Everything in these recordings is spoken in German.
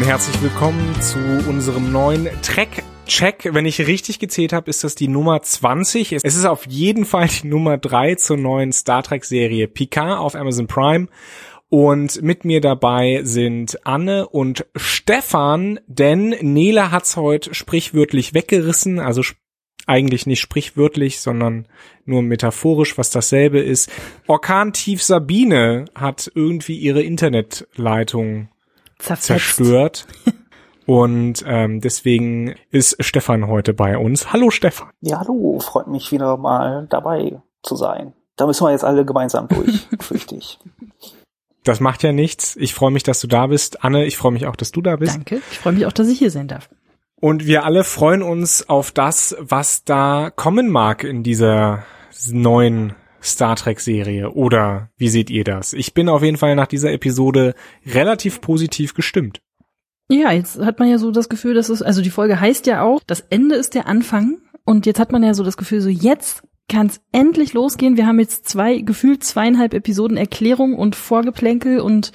Und herzlich willkommen zu unserem neuen Track Check. Wenn ich richtig gezählt habe, ist das die Nummer 20. Es ist auf jeden Fall die Nummer 3 zur neuen Star Trek Serie Picard auf Amazon Prime. Und mit mir dabei sind Anne und Stefan, denn Nele hat's heute sprichwörtlich weggerissen, also eigentlich nicht sprichwörtlich, sondern nur metaphorisch, was dasselbe ist. Orkan Tief Sabine hat irgendwie ihre Internetleitung Zerfetzt. zerstört. Und ähm, deswegen ist Stefan heute bei uns. Hallo Stefan. Ja, hallo, freut mich wieder mal dabei zu sein. Da müssen wir jetzt alle gemeinsam durch, fürchte ich. Das macht ja nichts. Ich freue mich, dass du da bist. Anne, ich freue mich auch, dass du da bist. Danke. Ich freue mich auch, dass ich hier sein darf. Und wir alle freuen uns auf das, was da kommen mag in dieser neuen Star Trek Serie. Oder wie seht ihr das? Ich bin auf jeden Fall nach dieser Episode relativ positiv gestimmt. Ja, jetzt hat man ja so das Gefühl, dass es, also die Folge heißt ja auch, das Ende ist der Anfang. Und jetzt hat man ja so das Gefühl, so jetzt kann es endlich losgehen. Wir haben jetzt zwei, gefühlt zweieinhalb Episoden Erklärung und Vorgeplänkel und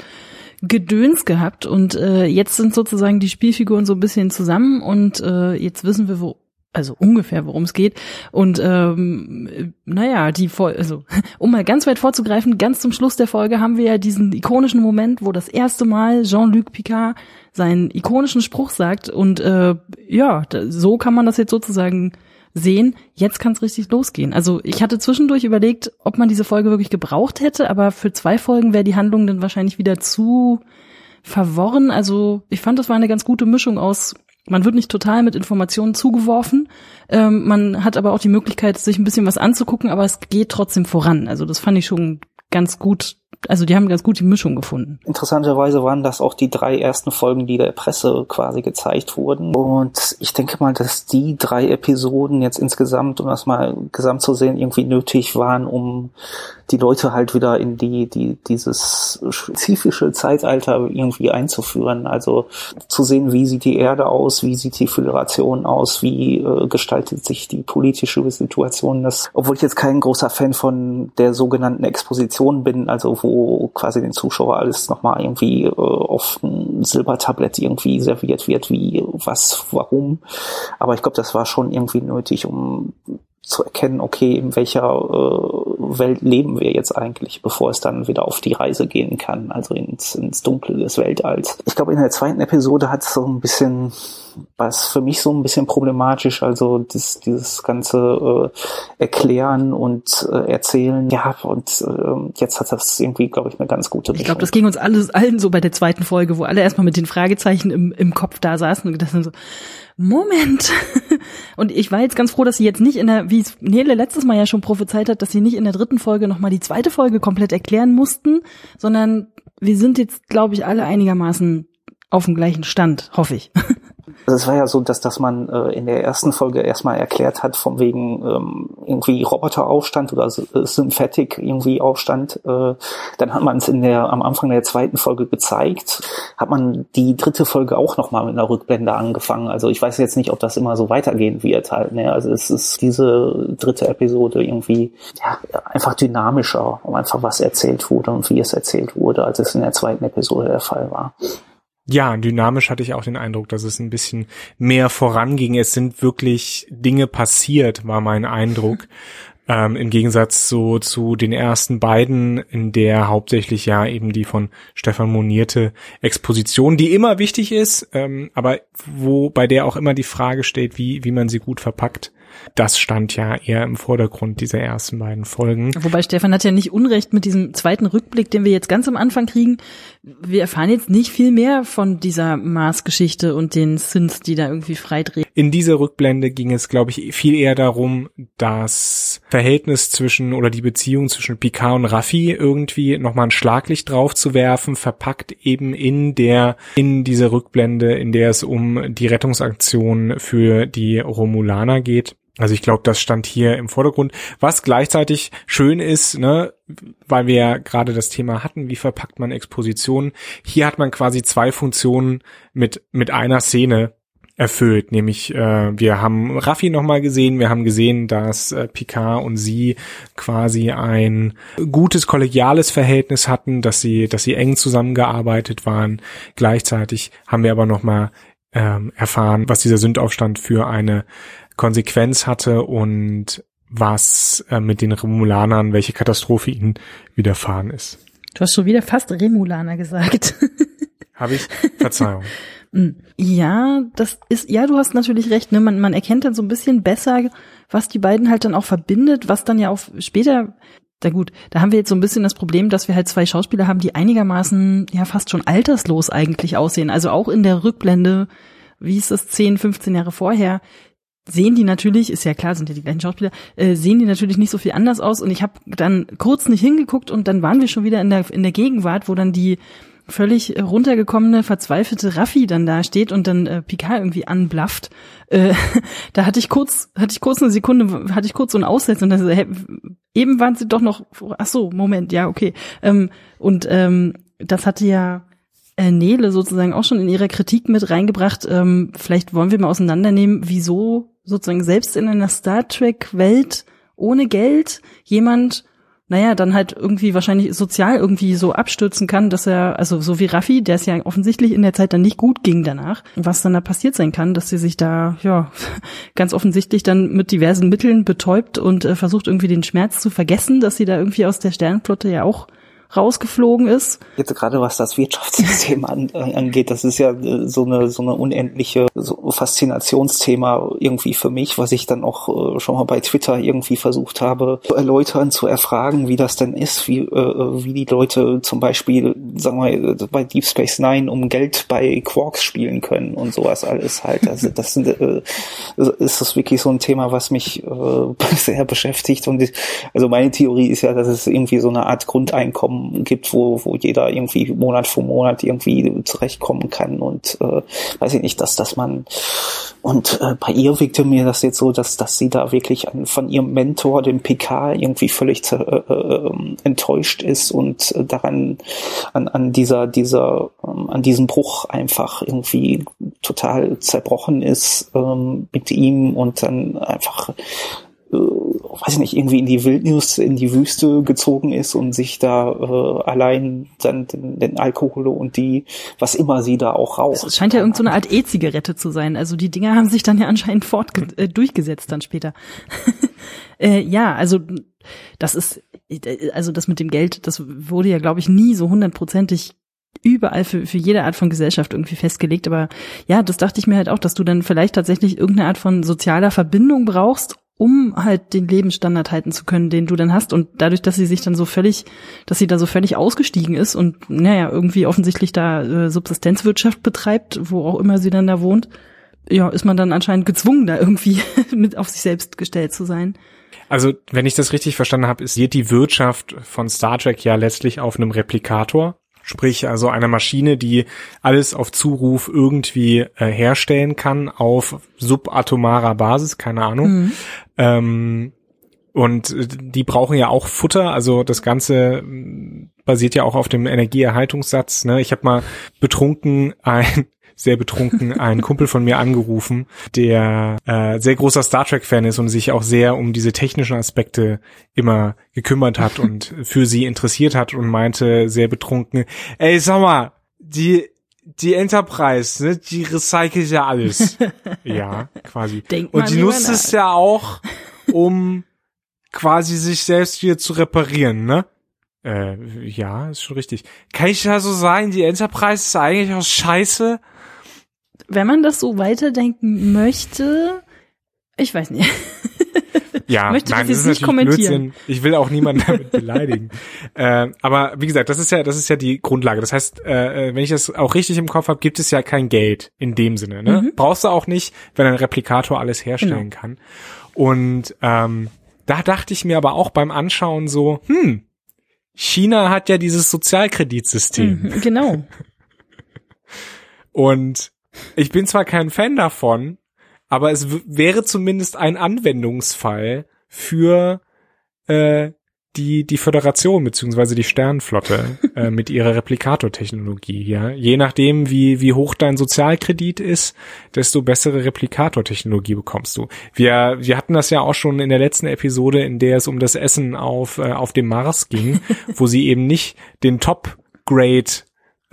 Gedöns gehabt und äh, jetzt sind sozusagen die Spielfiguren so ein bisschen zusammen und äh, jetzt wissen wir, wo also ungefähr, worum es geht. Und ähm, naja, die Folge, also um mal ganz weit vorzugreifen, ganz zum Schluss der Folge haben wir ja diesen ikonischen Moment, wo das erste Mal Jean-Luc Picard seinen ikonischen Spruch sagt. Und äh, ja, so kann man das jetzt sozusagen sehen, jetzt kann es richtig losgehen. Also ich hatte zwischendurch überlegt, ob man diese Folge wirklich gebraucht hätte, aber für zwei Folgen wäre die Handlung dann wahrscheinlich wieder zu verworren. Also ich fand, das war eine ganz gute Mischung aus, man wird nicht total mit Informationen zugeworfen, ähm, man hat aber auch die Möglichkeit, sich ein bisschen was anzugucken, aber es geht trotzdem voran. Also das fand ich schon ganz gut also die haben ganz gut die Mischung gefunden. Interessanterweise waren das auch die drei ersten Folgen, die der Presse quasi gezeigt wurden. Und ich denke mal, dass die drei Episoden jetzt insgesamt, um das mal gesamt zu sehen, irgendwie nötig waren, um die Leute halt wieder in die, die, dieses spezifische Zeitalter irgendwie einzuführen. Also zu sehen, wie sieht die Erde aus, wie sieht die Föderation aus, wie äh, gestaltet sich die politische Situation. Das, obwohl ich jetzt kein großer Fan von der sogenannten Exposition bin, also wo quasi den Zuschauer alles nochmal irgendwie äh, auf ein Silbertablett irgendwie serviert wird, wie, was, warum. Aber ich glaube, das war schon irgendwie nötig, um zu erkennen, okay, in welcher äh, Welt leben wir jetzt eigentlich, bevor es dann wieder auf die Reise gehen kann, also ins, ins Dunkle des Weltalls. Ich glaube, in der zweiten Episode hat es so ein bisschen, was für mich so ein bisschen problematisch, also das, dieses ganze äh, Erklären und äh, Erzählen, ja, und äh, jetzt hat das irgendwie, glaube ich, eine ganz gute Mischung. Ich glaube, das ging uns alles, allen so bei der zweiten Folge, wo alle erstmal mit den Fragezeichen im, im Kopf da saßen und gedacht haben so, Moment. Und ich war jetzt ganz froh, dass sie jetzt nicht in der, wie es Nele letztes Mal ja schon prophezeit hat, dass sie nicht in der dritten Folge nochmal die zweite Folge komplett erklären mussten, sondern wir sind jetzt, glaube ich, alle einigermaßen auf dem gleichen Stand, hoffe ich. Also es war ja so, dass, dass man äh, in der ersten Folge erstmal erklärt hat, von wegen ähm, irgendwie Roboteraufstand oder Synthetic irgendwie Aufstand. Äh, dann hat man es in der am Anfang der zweiten Folge gezeigt. Hat man die dritte Folge auch nochmal mit einer Rückblende angefangen. Also ich weiß jetzt nicht, ob das immer so weitergehen wird halt. Ne? Also es ist diese dritte Episode irgendwie ja, einfach dynamischer, um einfach was erzählt wurde und wie es erzählt wurde, als es in der zweiten Episode der Fall war. Ja, dynamisch hatte ich auch den Eindruck, dass es ein bisschen mehr voranging. Es sind wirklich Dinge passiert, war mein Eindruck. Ähm, Im Gegensatz so zu den ersten beiden, in der hauptsächlich ja eben die von Stefan monierte Exposition, die immer wichtig ist, ähm, aber wo bei der auch immer die Frage steht, wie, wie man sie gut verpackt. Das stand ja eher im Vordergrund dieser ersten beiden Folgen. Wobei Stefan hat ja nicht Unrecht mit diesem zweiten Rückblick, den wir jetzt ganz am Anfang kriegen. Wir erfahren jetzt nicht viel mehr von dieser Mars-Geschichte und den Sins, die da irgendwie freidrehen. In dieser Rückblende ging es, glaube ich, viel eher darum, das Verhältnis zwischen oder die Beziehung zwischen Picard und Raffi irgendwie nochmal ein Schlaglicht drauf zu werfen, verpackt eben in der, in dieser Rückblende, in der es um die Rettungsaktion für die Romulaner geht. Also ich glaube, das stand hier im Vordergrund, was gleichzeitig schön ist, ne, weil wir ja gerade das Thema hatten, wie verpackt man Expositionen. Hier hat man quasi zwei Funktionen mit mit einer Szene erfüllt. Nämlich, äh, wir haben Raffi nochmal gesehen, wir haben gesehen, dass äh, Picard und sie quasi ein gutes kollegiales Verhältnis hatten, dass sie, dass sie eng zusammengearbeitet waren. Gleichzeitig haben wir aber nochmal ähm, erfahren, was dieser Sündaufstand für eine Konsequenz hatte und was äh, mit den Remulanern, welche Katastrophe ihnen widerfahren ist. Du hast schon wieder fast Remulaner gesagt. Habe ich? Verzeihung. Hm. Ja, das ist, ja, du hast natürlich recht, ne? Man, man erkennt dann so ein bisschen besser, was die beiden halt dann auch verbindet, was dann ja auch später, da gut, da haben wir jetzt so ein bisschen das Problem, dass wir halt zwei Schauspieler haben, die einigermaßen, ja, fast schon alterslos eigentlich aussehen. Also auch in der Rückblende, wie ist das 10, 15 Jahre vorher, sehen die natürlich, ist ja klar, sind ja die gleichen Schauspieler, äh, sehen die natürlich nicht so viel anders aus. Und ich habe dann kurz nicht hingeguckt und dann waren wir schon wieder in der, in der Gegenwart, wo dann die völlig runtergekommene, verzweifelte Raffi dann da steht und dann äh, Picard irgendwie anblafft. Äh, da hatte ich kurz, hatte ich kurz eine Sekunde, hatte ich kurz so ein Aussetzen und dann so, hä, eben waren sie doch noch, ach so, Moment, ja, okay. Ähm, und ähm, das hatte ja äh, Nele sozusagen auch schon in ihrer Kritik mit reingebracht. Ähm, vielleicht wollen wir mal auseinandernehmen, wieso sozusagen selbst in einer Star Trek Welt ohne Geld jemand naja, dann halt irgendwie wahrscheinlich sozial irgendwie so abstürzen kann, dass er, also so wie Raffi, der es ja offensichtlich in der Zeit dann nicht gut ging danach, was dann da passiert sein kann, dass sie sich da, ja, ganz offensichtlich dann mit diversen Mitteln betäubt und äh, versucht irgendwie den Schmerz zu vergessen, dass sie da irgendwie aus der Sternenflotte ja auch rausgeflogen ist. Jetzt gerade was das Wirtschaftssystem an, angeht, das ist ja äh, so eine so eine unendliche so Faszinationsthema irgendwie für mich, was ich dann auch äh, schon mal bei Twitter irgendwie versucht habe zu erläutern, zu erfragen, wie das denn ist, wie äh, wie die Leute zum Beispiel, sagen wir bei Deep Space Nine um Geld bei Quarks spielen können und sowas alles halt. Also das sind, ist das wirklich so ein Thema, was mich sehr beschäftigt und also meine Theorie ist ja, dass es irgendwie so eine Art Grundeinkommen gibt, wo, wo jeder irgendwie Monat für Monat irgendwie zurechtkommen kann. Und äh, weiß ich nicht, dass, dass man und äh, bei ihr wirkte mir das jetzt so, dass, dass sie da wirklich an, von ihrem Mentor, dem PK, irgendwie völlig äh, äh, enttäuscht ist und äh, daran an, an dieser, dieser, ähm, an diesem Bruch einfach irgendwie total zerbrochen ist ähm, mit ihm und dann einfach äh, weiß ich nicht, irgendwie in die Wildnis, in die Wüste gezogen ist und sich da äh, allein dann den, den Alkohol und die, was immer sie da auch raucht. Es scheint ja irgendeine so Art E-Zigarette zu sein. Also die Dinger haben sich dann ja anscheinend fort äh, durchgesetzt dann später. äh, ja, also das ist, also das mit dem Geld, das wurde ja, glaube ich, nie so hundertprozentig überall für, für jede Art von Gesellschaft irgendwie festgelegt. Aber ja, das dachte ich mir halt auch, dass du dann vielleicht tatsächlich irgendeine Art von sozialer Verbindung brauchst, um halt den Lebensstandard halten zu können, den du dann hast. Und dadurch, dass sie sich dann so völlig, dass sie da so völlig ausgestiegen ist und naja, irgendwie offensichtlich da äh, Subsistenzwirtschaft betreibt, wo auch immer sie dann da wohnt, ja, ist man dann anscheinend gezwungen, da irgendwie mit auf sich selbst gestellt zu sein. Also, wenn ich das richtig verstanden habe, ist die Wirtschaft von Star Trek ja letztlich auf einem Replikator. Sprich, also eine Maschine, die alles auf Zuruf irgendwie äh, herstellen kann auf subatomarer Basis, keine Ahnung. Mhm. Ähm, und die brauchen ja auch Futter, also das Ganze mm, basiert ja auch auf dem Energieerhaltungssatz. Ne? Ich habe mal betrunken ein sehr betrunken einen Kumpel von mir angerufen, der äh, sehr großer Star Trek-Fan ist und sich auch sehr um diese technischen Aspekte immer gekümmert hat und für sie interessiert hat und meinte sehr betrunken, ey, sag mal, die die Enterprise, ne, die recycelt ja alles. ja, quasi. Denk und die nutzt es ja auch, um quasi sich selbst wieder zu reparieren, ne? Äh, ja, ist schon richtig. Kann ich ja so sagen, die Enterprise ist eigentlich auch scheiße? Wenn man das so weiterdenken möchte, ich weiß nicht. Ja, möchte nein, das, ist nicht kommentieren. Blödsinn. Ich will auch niemanden damit beleidigen. äh, aber wie gesagt, das ist ja, das ist ja die Grundlage. Das heißt, äh, wenn ich das auch richtig im Kopf habe, gibt es ja kein Geld in dem Sinne. Ne? Mhm. Brauchst du auch nicht, wenn ein Replikator alles herstellen genau. kann. Und ähm, da dachte ich mir aber auch beim Anschauen so, hm, China hat ja dieses Sozialkreditsystem. Mhm, genau. Und ich bin zwar kein Fan davon, aber es wäre zumindest ein Anwendungsfall für äh, die, die Föderation beziehungsweise die Sternenflotte äh, mit ihrer Replikator-Technologie. Ja? Je nachdem, wie, wie hoch dein Sozialkredit ist, desto bessere Replikator-Technologie bekommst du. Wir, wir hatten das ja auch schon in der letzten Episode, in der es um das Essen auf, äh, auf dem Mars ging, wo sie eben nicht den Top-Grade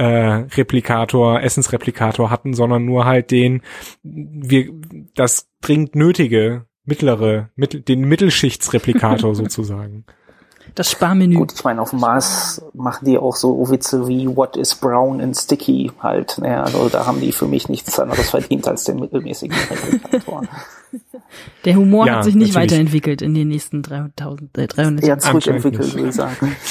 äh, Replikator, Essensreplikator hatten, sondern nur halt den, wir, das dringend nötige, mittlere, mittel, den Mittelschichtsreplikator sozusagen. Das Sparmenü. Gut, ich meine, auf dem Mars machen die auch so Witze wie What is brown and sticky halt. Ne? Also da haben die für mich nichts anderes verdient als den mittelmäßigen Replikator. Der Humor Ja, hat sich nicht natürlich. weiterentwickelt in den nächsten 300, äh, 300 Eher Jahren. zurückentwickelt, nicht. würde ich sagen.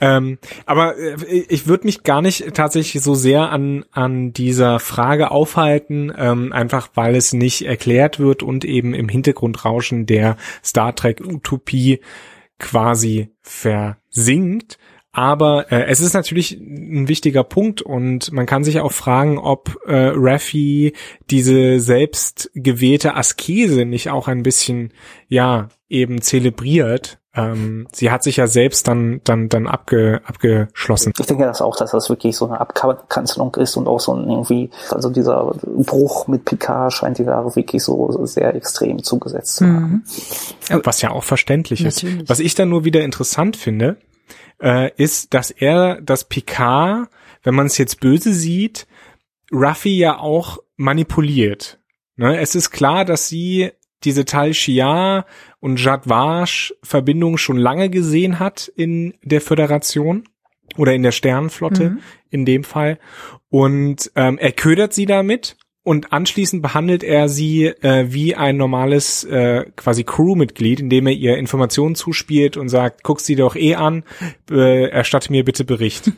Ähm, aber äh, ich würde mich gar nicht tatsächlich so sehr an, an dieser Frage aufhalten, ähm, einfach weil es nicht erklärt wird und eben im Hintergrundrauschen der Star Trek Utopie quasi versinkt. Aber äh, es ist natürlich ein wichtiger Punkt und man kann sich auch fragen, ob äh, Raffi diese selbst gewählte Askese nicht auch ein bisschen, ja, eben zelebriert. Ähm, sie hat sich ja selbst dann dann dann abge, abgeschlossen. Ich denke das auch, dass das wirklich so eine Abkanzelung ist und auch so ein irgendwie, also dieser Bruch mit Picard scheint die da wirklich so sehr extrem zugesetzt zu haben. Mhm. Was ja auch verständlich Natürlich. ist. Was ich dann nur wieder interessant finde, äh, ist, dass er, dass Picard, wenn man es jetzt böse sieht, Ruffy ja auch manipuliert. Ne? Es ist klar, dass sie diese Tal Shiar und Jadwash Verbindung schon lange gesehen hat in der Föderation oder in der Sternenflotte Mhm. in dem Fall. Und ähm, er ködert sie damit und anschließend behandelt er sie äh, wie ein normales äh, quasi Crewmitglied, indem er ihr Informationen zuspielt und sagt, guck sie doch eh an, äh, erstatte mir bitte Bericht.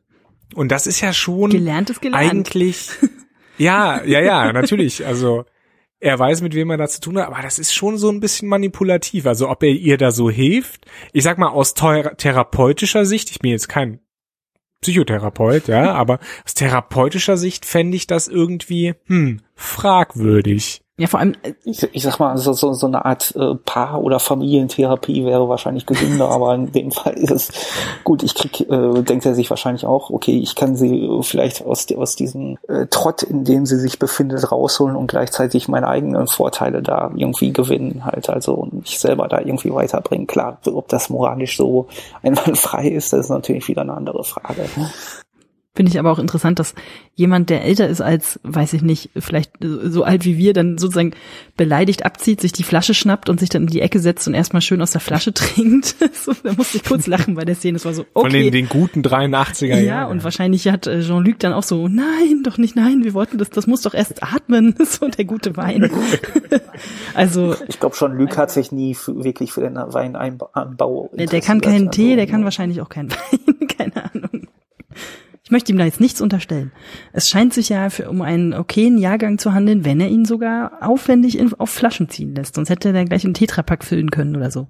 und das ist ja schon Gelernt ist gelernt. eigentlich ja, ja, ja, natürlich. Also er weiß, mit wem er da zu tun hat, aber das ist schon so ein bisschen manipulativ. Also ob er ihr da so hilft, ich sag mal aus thera therapeutischer Sicht, ich bin jetzt kein Psychotherapeut, ja, aber aus therapeutischer Sicht fände ich das irgendwie, hm, fragwürdig. Ja, vor allem, äh, Ich, ich sag mal, so, so, so eine Art äh, Paar- oder Familientherapie wäre wahrscheinlich gesünder, aber in dem Fall ist es gut, ich krieg, äh, denkt er sich wahrscheinlich auch, okay, ich kann sie vielleicht aus, aus diesem äh, Trott, in dem sie sich befindet, rausholen und gleichzeitig meine eigenen Vorteile da irgendwie gewinnen halt, also und mich selber da irgendwie weiterbringen. Klar, ob das moralisch so einwandfrei ist, das ist natürlich wieder eine andere Frage. Finde ich aber auch interessant, dass jemand, der älter ist als, weiß ich nicht, vielleicht so alt wie wir, dann sozusagen beleidigt abzieht, sich die Flasche schnappt und sich dann in die Ecke setzt und erstmal schön aus der Flasche trinkt. so, da musste ich kurz lachen bei der Szene. Es war so, Von den, okay. den guten 83er ja, Jahren. und wahrscheinlich hat äh, Jean-Luc dann auch so, nein, doch nicht, nein, wir wollten das, das muss doch erst atmen, so der gute Wein. also, Ich glaube schon, Luc hat sich nie für, wirklich für den Weinanbau der, der kann keinen also, Tee, der kann wahrscheinlich auch keinen Wein, keine Ahnung. Ich möchte ihm da jetzt nichts unterstellen. Es scheint sich ja für, um einen okayen Jahrgang zu handeln, wenn er ihn sogar aufwendig in, auf Flaschen ziehen lässt. Sonst hätte er da gleich einen Tetrapack füllen können oder so.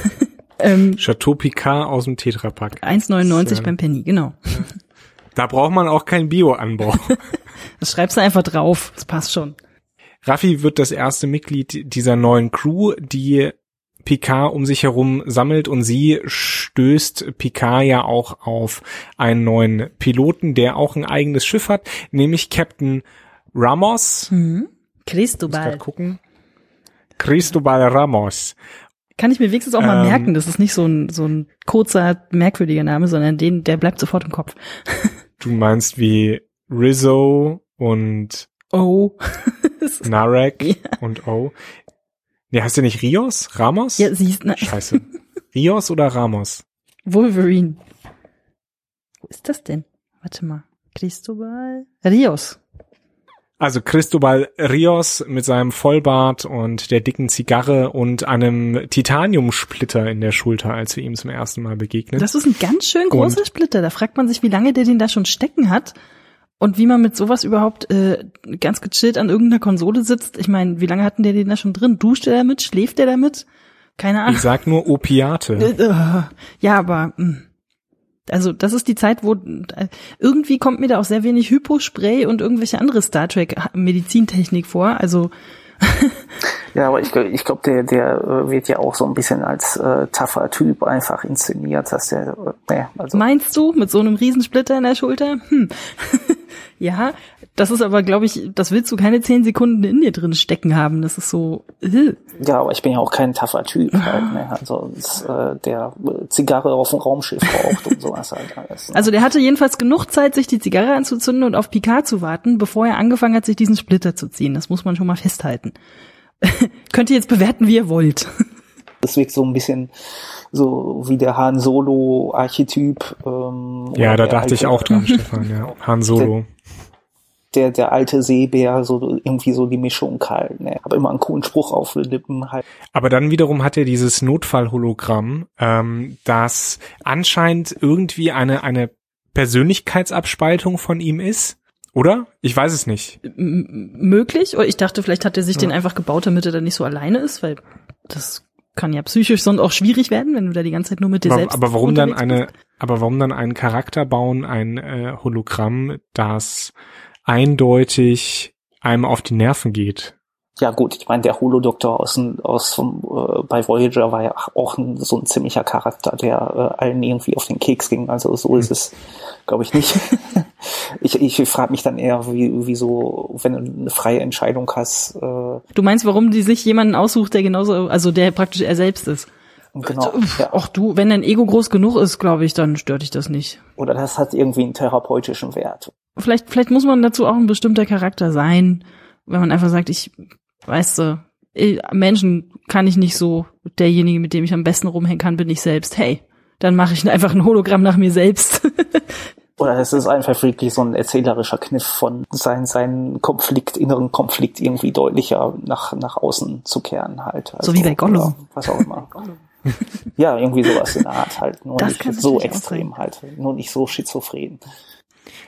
ähm, Chateau Picard aus dem Tetrapack. 1,99 Das, äh, beim Penny, genau. Da braucht man auch keinen Bioanbau. Das schreibst du einfach drauf. Das passt schon. Raffi wird das erste Mitglied dieser neuen Crew, die Picard um sich herum sammelt und sie stößt Picard ja auch auf einen neuen Piloten, der auch ein eigenes Schiff hat, nämlich Captain Ramos. Mhm. Cristobal. gucken. Cristobal Ramos. Kann ich mir wenigstens auch mal Ähm, merken. Das ist nicht so ein, so ein kurzer, merkwürdiger Name, sondern den, der bleibt sofort im Kopf. Du meinst wie Rizzo und Oh. Narek Ja. und O. Nee, heißt der nicht Rios? Ramos? ja, siehst, na, Scheiße. Rios oder Ramos? Wolverine. Wo ist das denn? Warte mal. Cristobal Rios. Also Cristobal Rios mit seinem Vollbart und der dicken Zigarre und einem Titaniumsplitter in der Schulter, als wir ihm zum ersten Mal begegnen. Das ist ein ganz schön großer Und- Splitter. Da fragt man sich, wie lange der den da schon stecken hat und wie man mit sowas überhaupt äh, ganz gechillt an irgendeiner Konsole sitzt. Ich meine, wie lange hatten der den da schon drin? Duscht er damit? Schläft er damit? Keine Ahnung. ich sag nur Opiate. Äh, äh, Ja, aber mh. also das ist die Zeit, wo äh, irgendwie kommt mir da auch sehr wenig Hypospray und irgendwelche andere Star Trek Medizintechnik vor. Also Ja, aber ich, ich glaube, der, der äh, wird ja auch so ein bisschen als äh, tougher Typ einfach inszeniert, dass der, äh, also. Meinst du, mit so einem Riesensplitter in der Schulter? Hm. ja, das ist aber, glaube ich, das willst du keine zehn Sekunden in dir drin stecken haben. Das ist so. Äh. Ja, aber ich bin ja auch kein tougher Typ halt, ne? Also äh, der Zigarre auf dem Raumschiff raucht und sowas halt alles. Ne? Also der hatte jedenfalls genug Zeit, sich die Zigarre anzuzünden und auf Picard zu warten, bevor er angefangen hat, sich diesen Splitter zu ziehen. Das muss man schon mal festhalten. Könnt ihr jetzt bewerten, wie ihr wollt. Das wirkt so ein bisschen so wie der Han Solo Archetyp. Ähm, ja, da dachte ich auch dran, Stefan. Ja, Han Solo. Der, der, alte Seebär, so irgendwie so die Mischung halt. Ne? Aber immer einen coolen Spruch auf den Lippen halt. Aber dann wiederum hat er dieses Notfallhologramm, ähm, das anscheinend irgendwie eine eine Persönlichkeitsabspaltung von ihm ist oder? Ich weiß es nicht. M möglich. Oder ich dachte, vielleicht hat er sich ja. den einfach gebaut, damit er dann nicht so alleine ist, weil das kann ja psychisch sonst auch schwierig werden, wenn du da die ganze Zeit nur mit dir aber, selbst. Aber warum dann eine, bist? aber warum dann einen Charakter bauen, ein äh, Hologramm, das eindeutig einem auf die Nerven geht? Ja gut, ich meine, der Holodoktor aus, aus äh, bei Voyager war ja auch ein, so ein ziemlicher Charakter, der äh, allen irgendwie auf den Keks ging. Also so ist hm. es, glaube ich, nicht. ich ich frage mich dann eher, wie, wie so, wenn du eine freie Entscheidung hast. Äh, du meinst, warum die sich jemanden aussucht, der genauso, also der praktisch er selbst ist? Genau. Ja. Ach du, wenn dein Ego groß genug ist, glaube ich, dann stört dich das nicht. Oder das hat irgendwie einen therapeutischen Wert. Vielleicht, vielleicht muss man dazu auch ein bestimmter Charakter sein, wenn man einfach sagt, ich weißt du, Menschen kann ich nicht so, derjenige, mit dem ich am besten rumhängen kann, bin ich selbst. Hey, dann mache ich einfach ein Hologramm nach mir selbst. Oder es ist einfach wirklich so ein erzählerischer Kniff von seinen, seinen Konflikt, inneren Konflikt irgendwie deutlicher nach, nach außen zu kehren halt. Also, so wie bei Gollum. Was auch immer. ja, irgendwie sowas in der Art halt. Nur das nicht so extrem halt. Nur nicht so schizophren.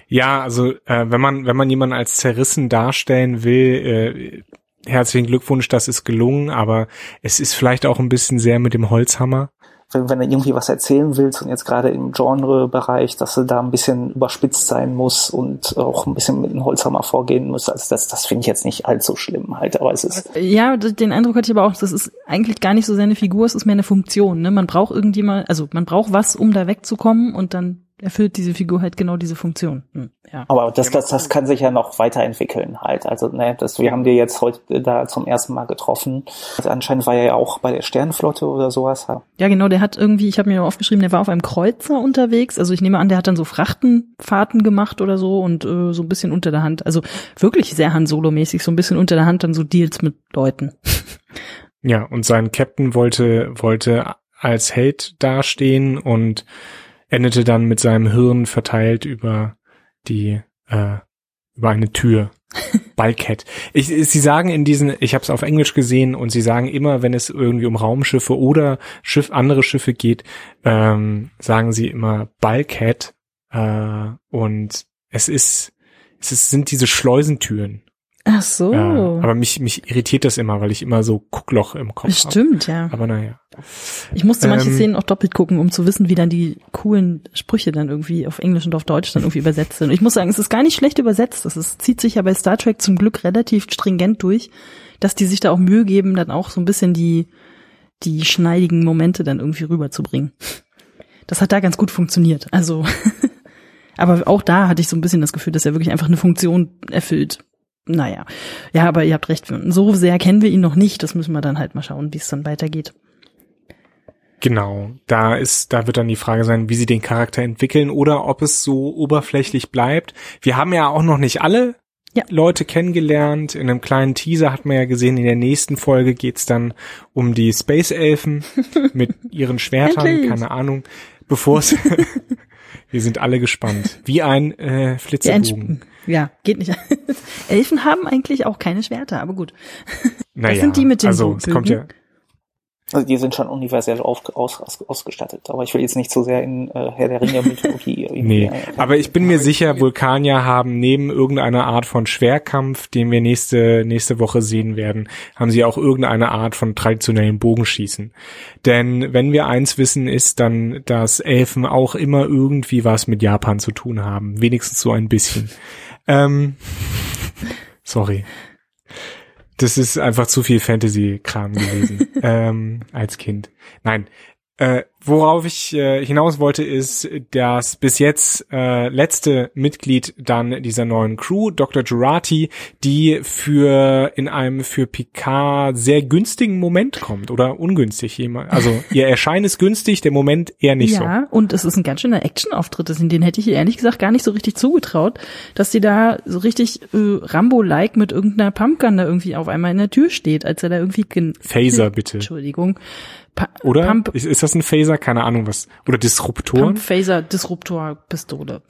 Ja, also äh, wenn man wenn man jemanden als zerrissen darstellen will, äh, herzlichen Glückwunsch, das ist gelungen, aber es ist vielleicht auch ein bisschen sehr mit dem Holzhammer. Wenn, wenn du irgendwie was erzählen willst und jetzt gerade im Genre-Bereich, dass du da ein bisschen überspitzt sein muss und auch ein bisschen mit dem Holzhammer vorgehen muss, also das, das finde ich jetzt nicht allzu schlimm halt, aber es ist. Ja, den Eindruck hatte ich aber auch, das ist eigentlich gar nicht so seine Figur, es ist mehr eine Funktion, ne? Man braucht irgendjemand, also man braucht was, um da wegzukommen und dann erfüllt diese Figur halt genau diese Funktion. Hm, ja. Aber das, das, das kann sich ja noch weiterentwickeln halt. Also ne, das, wir haben dir jetzt heute da zum ersten Mal getroffen. Also anscheinend war er ja auch bei der Sternenflotte oder sowas. Ja, genau, der hat irgendwie, ich habe mir aufgeschrieben, der war auf einem Kreuzer unterwegs. Also ich nehme an, der hat dann so Frachtenfahrten gemacht oder so und äh, so ein bisschen unter der Hand. Also wirklich sehr Han Solo-mäßig, so ein bisschen unter der Hand dann so Deals mit Leuten. Ja, und sein Captain wollte, wollte als Held dastehen und endete dann mit seinem Hirn verteilt über die äh, über eine Tür. Bulkhead. Ich, sie sagen in diesen, ich habe es auf Englisch gesehen und sie sagen immer, wenn es irgendwie um Raumschiffe oder Schiff, andere Schiffe geht, ähm, sagen sie immer Bulkhead äh, und es ist, es ist, sind diese Schleusentüren. Ach so. Äh, aber mich, mich irritiert das immer, weil ich immer so Guckloch im Kopf habe. Stimmt, hab. ja. Aber naja. Ich musste manche ähm, Szenen auch doppelt gucken, um zu wissen, wie dann die coolen Sprüche dann irgendwie auf Englisch und auf Deutsch dann irgendwie übersetzt sind. Und ich muss sagen, es ist gar nicht schlecht übersetzt. Das ist, zieht sich ja bei Star Trek zum Glück relativ stringent durch, dass die sich da auch Mühe geben, dann auch so ein bisschen die, die schneidigen Momente dann irgendwie rüberzubringen. Das hat da ganz gut funktioniert. Also, aber auch da hatte ich so ein bisschen das Gefühl, dass er wirklich einfach eine Funktion erfüllt naja, ja, aber ihr habt recht, so sehr kennen wir ihn noch nicht. Das müssen wir dann halt mal schauen, wie es dann weitergeht. Genau, da ist, da wird dann die Frage sein, wie sie den Charakter entwickeln oder ob es so oberflächlich bleibt. Wir haben ja auch noch nicht alle ja. Leute kennengelernt. In einem kleinen Teaser hat man ja gesehen, in der nächsten Folge geht's dann um die Space Elfen mit ihren Schwertern, keine Ahnung, bevor es Wir sind alle gespannt. Wie ein äh, Flitzebogen. Ja, geht nicht. Elfen haben eigentlich auch keine Schwerter, aber gut. Naja, das sind die mit den also, es kommt ja, also die sind schon universell auf, aus, ausgestattet, aber ich will jetzt nicht so sehr in äh, Herr der Ringe Mythologie. nee, äh, aber ich bin mir sicher, Vulkanier haben neben irgendeiner Art von Schwerkampf, den wir nächste nächste Woche sehen werden, haben sie auch irgendeine Art von traditionellen Bogenschießen. Denn wenn wir eins wissen, ist dann, dass Elfen auch immer irgendwie was mit Japan zu tun haben, wenigstens so ein bisschen. Ähm, sorry. Das ist einfach zu viel Fantasy-Kram gewesen ähm, als Kind. Nein, äh, worauf ich äh, hinaus wollte, ist das bis jetzt äh, letzte Mitglied dann dieser neuen Crew, Dr. Jurati, die für in einem für Picard sehr günstigen Moment kommt oder ungünstig jemand. Also ihr Erscheinen ist günstig, der Moment eher nicht ja, so. Ja, und es ist ein ganz schöner Action-Auftritt. Den hätte ich ihr ehrlich gesagt gar nicht so richtig zugetraut, dass sie da so richtig äh, Rambo-like mit irgendeiner Pumpgun da irgendwie auf einmal in der Tür steht, als er da irgendwie Phaser bitte. Entschuldigung Pa Oder? Pump ist, ist das ein Phaser? Keine Ahnung was. Oder Disruptor? Pump Phaser Disruptor Pistole.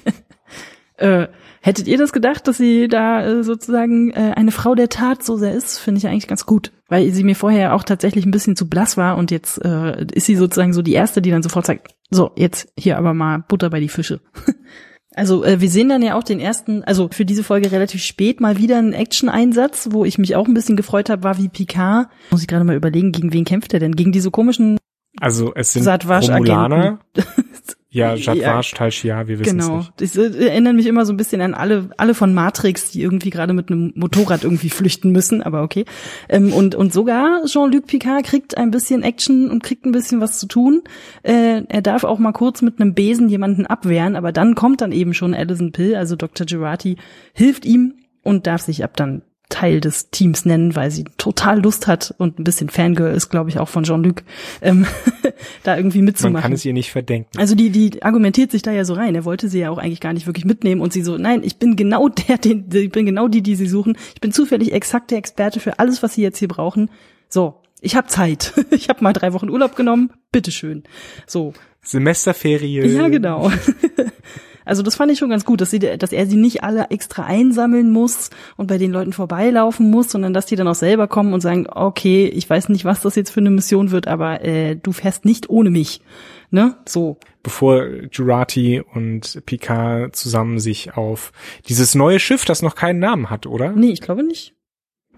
äh, hättet ihr das gedacht, dass sie da äh, sozusagen äh, eine Frau der Tat so sehr ist? Finde ich eigentlich ganz gut, weil sie mir vorher auch tatsächlich ein bisschen zu blass war und jetzt äh, ist sie sozusagen so die erste, die dann sofort sagt, so jetzt hier aber mal Butter bei die Fische. Also äh, wir sehen dann ja auch den ersten, also für diese Folge relativ spät mal wieder einen Action-Einsatz, wo ich mich auch ein bisschen gefreut habe, war wie Picard. Muss ich gerade mal überlegen, gegen wen kämpft er denn? Gegen diese komischen Also es sind Romulaner. Ja, Jadwash, ja, Talshia, wir wissen genau. es nicht. Das erinnern mich immer so ein bisschen an alle, alle von Matrix, die irgendwie gerade mit einem Motorrad irgendwie flüchten müssen, aber okay. Ähm, und, und sogar Jean-Luc Picard kriegt ein bisschen Action und kriegt ein bisschen was zu tun. Äh, er darf auch mal kurz mit einem Besen jemanden abwehren, aber dann kommt dann eben schon Alison Pill, also Dr. Girati, hilft ihm und darf sich ab dann Teil des Teams nennen, weil sie total Lust hat und ein bisschen Fangirl ist, glaube ich, auch von Jean-Luc, ähm, da irgendwie mitzumachen. Man kann es ihr nicht verdenken. Also die, die argumentiert sich da ja so rein. Er wollte sie ja auch eigentlich gar nicht wirklich mitnehmen und sie so, nein, ich bin genau der, den, ich bin genau die, die sie suchen. Ich bin zufällig exakt der Experte für alles, was sie jetzt hier brauchen. So, ich habe Zeit. Ich habe mal drei Wochen Urlaub genommen. Bitteschön. So. Semesterferien. Ja, genau. Also das fand ich schon ganz gut, dass, sie, dass er sie nicht alle extra einsammeln muss und bei den Leuten vorbeilaufen muss, sondern dass die dann auch selber kommen und sagen, okay, ich weiß nicht, was das jetzt für eine Mission wird, aber äh, du fährst nicht ohne mich. Ne? So. Bevor Jurati und Picard zusammen sich auf dieses neue Schiff, das noch keinen Namen hat, oder? Nee, ich glaube nicht.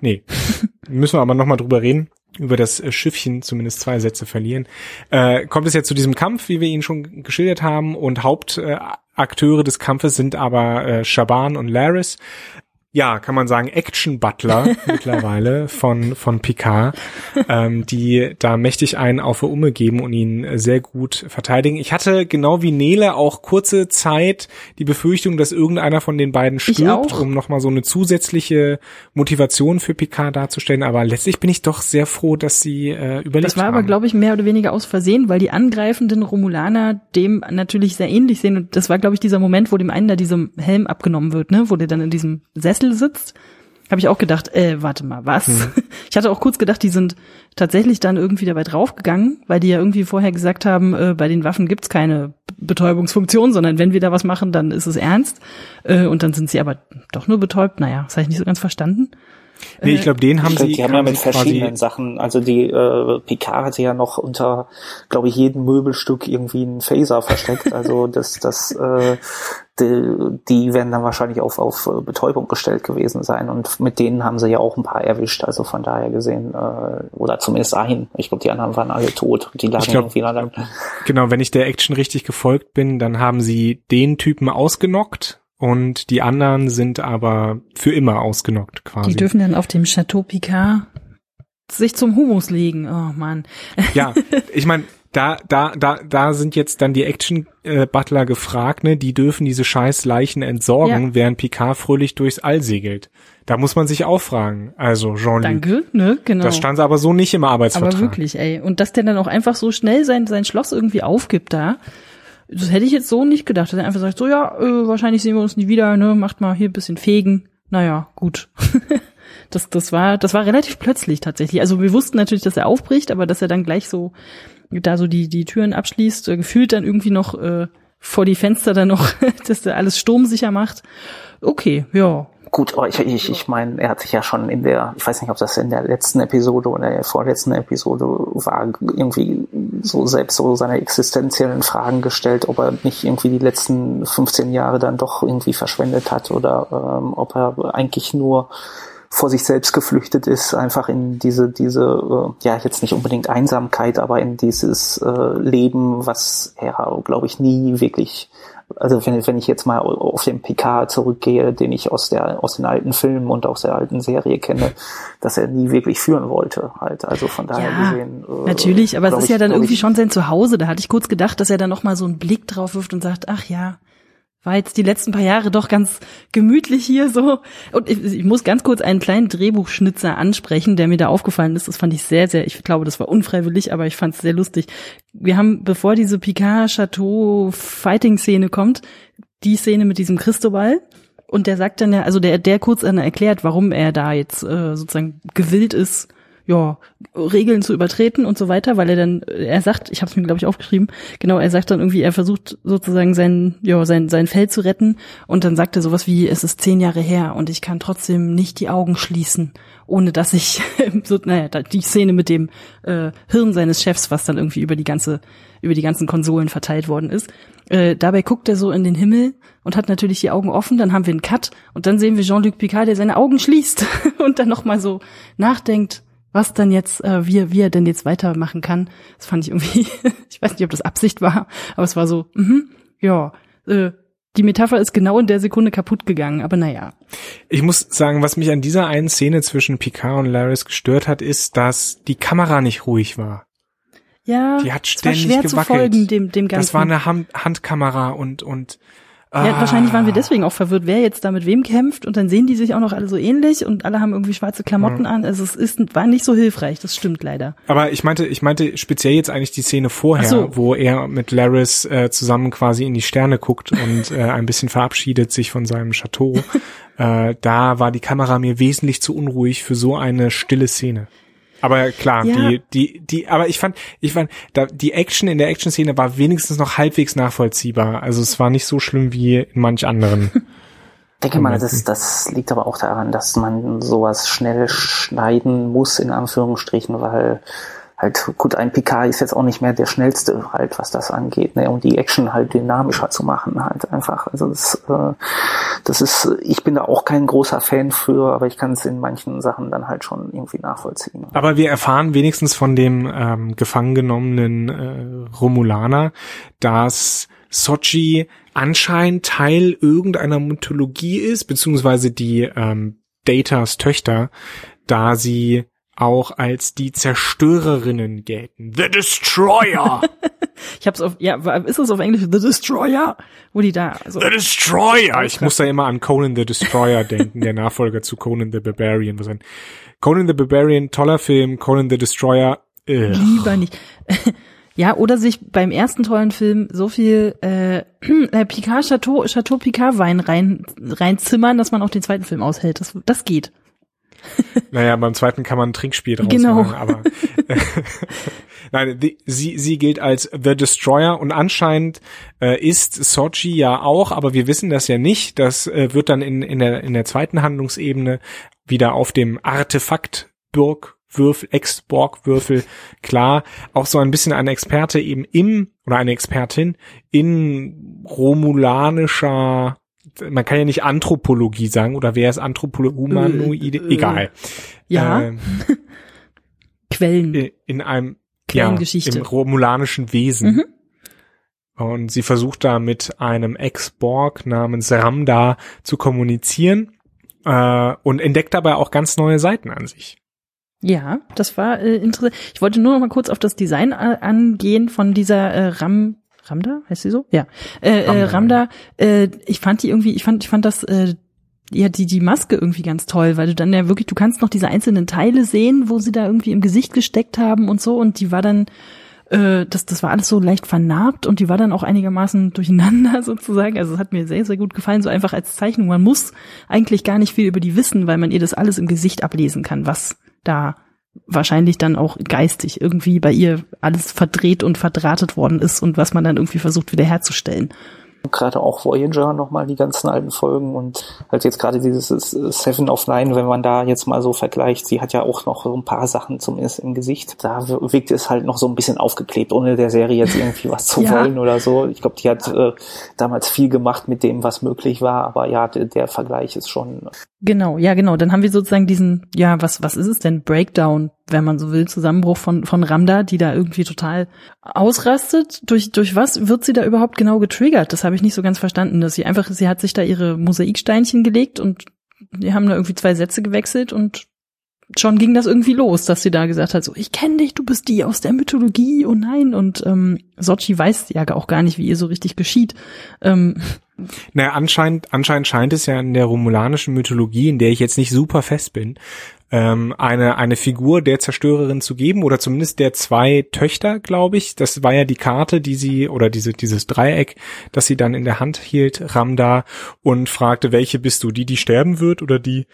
Nee. Müssen wir aber nochmal drüber reden über das Schiffchen zumindest zwei Sätze verlieren. Äh, kommt es jetzt zu diesem Kampf, wie wir ihn schon geschildert haben, und Haupt äh, des Kampfes sind aber äh, Shaban und Laris ja, kann man sagen, Action-Butler mittlerweile von, von Picard, ähm, die da mächtig einen auf der Umme geben und ihn sehr gut verteidigen. Ich hatte genau wie Nele auch kurze Zeit die Befürchtung, dass irgendeiner von den beiden stirbt, um nochmal so eine zusätzliche Motivation für Picard darzustellen. Aber letztlich bin ich doch sehr froh, dass sie äh, überlebt haben. Das war haben. aber, glaube ich, mehr oder weniger aus Versehen, weil die angreifenden Romulaner dem natürlich sehr ähnlich sehen. Und das war, glaube ich, dieser Moment, wo dem einen da diesem Helm abgenommen wird, ne, wo der dann in diesem Sessel Sessel sitzt, habe ich auch gedacht, äh, warte mal, was? Mhm. Ich hatte auch kurz gedacht, die sind tatsächlich dann irgendwie dabei draufgegangen, weil die ja irgendwie vorher gesagt haben, äh, bei den Waffen gibt's keine Betäubungsfunktion, sondern wenn wir da was machen, dann ist es ernst. Äh, und dann sind sie aber doch nur betäubt. Naja, das habe ich nicht so ganz verstanden. Nee, ich glaube, den haben ich sie. Die haben ja mit verschiedenen Sachen, also die äh, Picard hatte ja noch unter, glaube ich, jedem Möbelstück irgendwie einen Phaser versteckt. Also das, das, äh, die, die werden dann wahrscheinlich auf, auf Betäubung gestellt gewesen sein. Und mit denen haben sie ja auch ein paar erwischt. Also von daher gesehen, äh, oder zumindest einen. Ich glaube, die anderen waren alle tot. Die lagen glaub, irgendwie dann. Genau, wenn ich der Action richtig gefolgt bin, dann haben sie den Typen ausgenockt und die anderen sind aber für immer ausgenockt quasi. Die dürfen dann auf dem Chateau Picard sich zum Humus legen. Oh man. Ja, ich meine, da, da, da, da sind jetzt dann die Action-Butler gefragt, ne? Die dürfen diese scheiß Leichen entsorgen, ja. während Picard fröhlich durchs All segelt. Da muss man sich auch fragen. Also Jean-Luc. Danke, ne, genau. Das stand aber so nicht im Arbeitsvertrag. Aber wirklich, ey. Und dass der dann auch einfach so schnell sein, sein Schloss irgendwie aufgibt da. Das hätte ich jetzt so nicht gedacht. Dass er einfach sagt, so ja, äh, wahrscheinlich sehen wir uns nie wieder, ne, macht mal hier ein bisschen fegen. Naja, gut. das, das war, das war relativ plötzlich tatsächlich. Also wir wussten natürlich, dass er aufbricht, aber dass er dann gleich so, da so die, die Türen abschließt, äh, gefühlt dann irgendwie noch, äh, vor die Fenster dann noch, dass er alles sturmsicher macht. Okay, ja, Gut, aber ich, ich, ich meine, er hat sich ja schon in der, ich weiß nicht, ob das in der letzten Episode oder der vorletzten Episode war, irgendwie so selbst so seine existenziellen Fragen gestellt, ob er nicht irgendwie die letzten 15 Jahre dann doch irgendwie verschwendet hat oder ähm, ob er eigentlich nur vor sich selbst geflüchtet ist, einfach in diese, diese, äh, ja, jetzt nicht unbedingt Einsamkeit, aber in dieses äh, Leben, was er, glaube ich, nie wirklich, also wenn, wenn ich jetzt mal auf den PK zurückgehe, den ich aus der, aus den alten Filmen und aus der alten Serie kenne, dass er nie wirklich führen wollte, halt. Also von daher Ja, gesehen. Äh, Natürlich, aber es ist ich- ja dann irgendwie ich, schon sein Zuhause. Da hatte ich kurz gedacht, dass er dann noch mal so einen Blick drauf wirft und sagt, ach ja, war jetzt die letzten paar Jahre doch ganz gemütlich hier so. Und ich, ich muss ganz kurz einen kleinen Drehbuchschnitzer ansprechen, der mir da aufgefallen ist. Das fand ich sehr, sehr, ich glaube, das war unfreiwillig, aber ich fand es sehr lustig. Wir haben, bevor diese Picard-Chateau-Fighting-Szene kommt, die Szene mit diesem Cristobal. Und der sagt dann ja, also der, der kurz erklärt, warum er da jetzt äh, sozusagen gewillt ist, ja, Regeln zu übertreten und so weiter, weil er dann, er sagt, ich habe es mir glaube ich aufgeschrieben, genau, er sagt dann irgendwie, er versucht sozusagen sein, ja, sein, sein Feld zu retten und dann sagt er sowas wie, es ist zehn Jahre her und ich kann trotzdem nicht die Augen schließen, ohne dass ich, so, naja, die Szene mit dem äh, Hirn seines Chefs, was dann irgendwie über die ganze, über die ganzen Konsolen verteilt worden ist. Äh, dabei guckt er so in den Himmel und hat natürlich die Augen offen, dann haben wir einen Cut und dann sehen wir Jean-Luc Picard, der seine Augen schließt und dann nochmal so nachdenkt, was dann jetzt, äh, wie, er- wie er denn jetzt weitermachen kann. Das fand ich irgendwie, ich weiß nicht, ob das Absicht war, aber es war so, mhm, ja, äh, die Metapher ist genau in der Sekunde kaputt gegangen, aber naja. Ich muss sagen, was mich an dieser einen Szene zwischen Picard und Laris gestört hat, ist, dass die Kamera nicht ruhig war. Ja, Die hat es war ständig schwer gewackelt. zu folgen, dem, dem Ganzen. Das war eine Hand Handkamera und und ja, ah, wahrscheinlich waren wir deswegen auch verwirrt, wer jetzt da mit wem kämpft und dann sehen die sich auch noch alle so ähnlich und alle haben irgendwie schwarze Klamotten an. Also es ist, war nicht so hilfreich, das stimmt leider. Aber ich meinte, ich meinte speziell jetzt eigentlich die Szene vorher, so. wo er mit Laris äh, zusammen quasi in die Sterne guckt und äh, ein bisschen verabschiedet sich von seinem Chateau. äh, da war die Kamera mir wesentlich zu unruhig für so eine stille Szene. Aber klar, Ja. die, die, die, aber ich fand, ich fand, da, die Action in der Action-Szene war wenigstens noch halbwegs nachvollziehbar. Also es war nicht so schlimm wie in manch anderen. Ich denke mal, das, das liegt aber auch daran, dass man sowas schnell schneiden muss, in Anführungsstrichen, weil halt, gut, ein Picard ist jetzt auch nicht mehr der schnellste halt, was das angeht, ne, und die Action halt dynamischer zu machen, halt einfach. Also das, äh, das ist, ich bin da auch kein großer Fan für, aber ich kann es in manchen Sachen dann halt schon irgendwie nachvollziehen. Aber wir erfahren wenigstens von dem ähm, gefangen genommenen äh, Romulaner, dass Sochi anscheinend Teil irgendeiner Mythologie ist, beziehungsweise die ähm, Datas Töchter, da sie auch als die Zerstörerinnen gelten. The Destroyer! Ich hab's auf, ja, ist es auf Englisch The Destroyer? Wo die da, also, the Destroyer! Ich muss da immer an Conan the Destroyer denken, der Nachfolger zu Conan the Barbarian. Was ein Conan the Barbarian, toller Film, Conan the Destroyer, äh, lieber nicht. Ja, oder sich beim ersten tollen Film so viel äh, äh, Picard Chateau, Chateau Picard Wein rein reinzimmern, dass man auch den zweiten Film aushält. Das, das geht. Naja, beim zweiten kann man ein Trinkspiel draus Genau. machen, aber nein, die, sie, sie gilt als The Destroyer und anscheinend äh, ist Sochi ja auch, aber wir wissen das ja nicht. Das äh, wird dann in, in, der, in der zweiten Handlungsebene wieder auf dem Artefakt Burgwürfel, Ex-Borg-Würfel klar, auch so ein bisschen ein Experte eben im, oder eine Expertin in romulanischer man kann ja nicht Anthropologie sagen, oder wer ist Anthropologie, Humanoide, Äh, äh, egal. Ja, Ähm, Quellen. in- in einem ja, Quellengeschichte. im romulanischen Wesen. Mhm. Und sie versucht da mit einem Ex-Borg namens Ramda zu kommunizieren äh, und entdeckt dabei auch ganz neue Seiten an sich. Ja, das war äh, interessant. Ich wollte nur noch mal kurz auf das Design äh, angehen von dieser äh, Ram Ramda, heißt sie so? Ja. Äh, Ramda, äh, Ramda, äh, ich fand die irgendwie, ich fand, ich fand das äh, ja die die Maske irgendwie ganz toll, weil du dann ja wirklich, du kannst noch diese einzelnen Teile sehen, wo sie da irgendwie im Gesicht gesteckt haben und so und die war dann äh, das, das war alles so leicht vernarbt und die war dann auch einigermaßen durcheinander sozusagen. Also es hat mir sehr, sehr gut gefallen, so einfach als Zeichnung. Man muss eigentlich gar nicht viel über die wissen, weil man ihr das alles im Gesicht ablesen kann, was da wahrscheinlich dann auch geistig irgendwie bei ihr alles verdreht und verdrahtet worden ist und was man dann irgendwie versucht wiederherzustellen. Gerade auch Voyager nochmal die ganzen alten Folgen und halt jetzt gerade dieses Seven of Nine, wenn man da jetzt mal so vergleicht, sie hat ja auch noch so ein paar Sachen zumindest im Gesicht. Da wirkt es halt noch so ein bisschen aufgeklebt, ohne der Serie jetzt irgendwie was zu ja. wollen oder so. Ich glaube, die hat äh, damals viel gemacht mit dem, was möglich war, aber ja, der, der Vergleich ist schon. Genau, ja, genau. Dann haben wir sozusagen diesen, ja, was, was ist es denn? Breakdown, wenn man so will, Zusammenbruch von, von Ramda, die da irgendwie total ausrastet. Durch, durch was wird sie da überhaupt genau getriggert? Das habe ich nicht so ganz verstanden, dass sie einfach, sie hat sich da ihre Mosaiksteinchen gelegt und die haben da irgendwie zwei Sätze gewechselt und schon ging das irgendwie los, dass sie da gesagt hat, so, ich kenne dich, du bist die aus der Mythologie, oh nein. Und ähm, Sochi weiß ja auch gar nicht, wie ihr so richtig geschieht. Ähm, naja, anscheinend, anscheinend scheint es ja in der romulanischen Mythologie, in der ich jetzt nicht super fest bin, ähm, eine, eine Figur der Zerstörerin zu geben oder zumindest der zwei Töchter, glaube ich. Das war ja die Karte, die sie oder diese, dieses Dreieck, das sie dann in der Hand hielt, Ramda, und fragte, welche bist du? Die, die sterben wird oder die,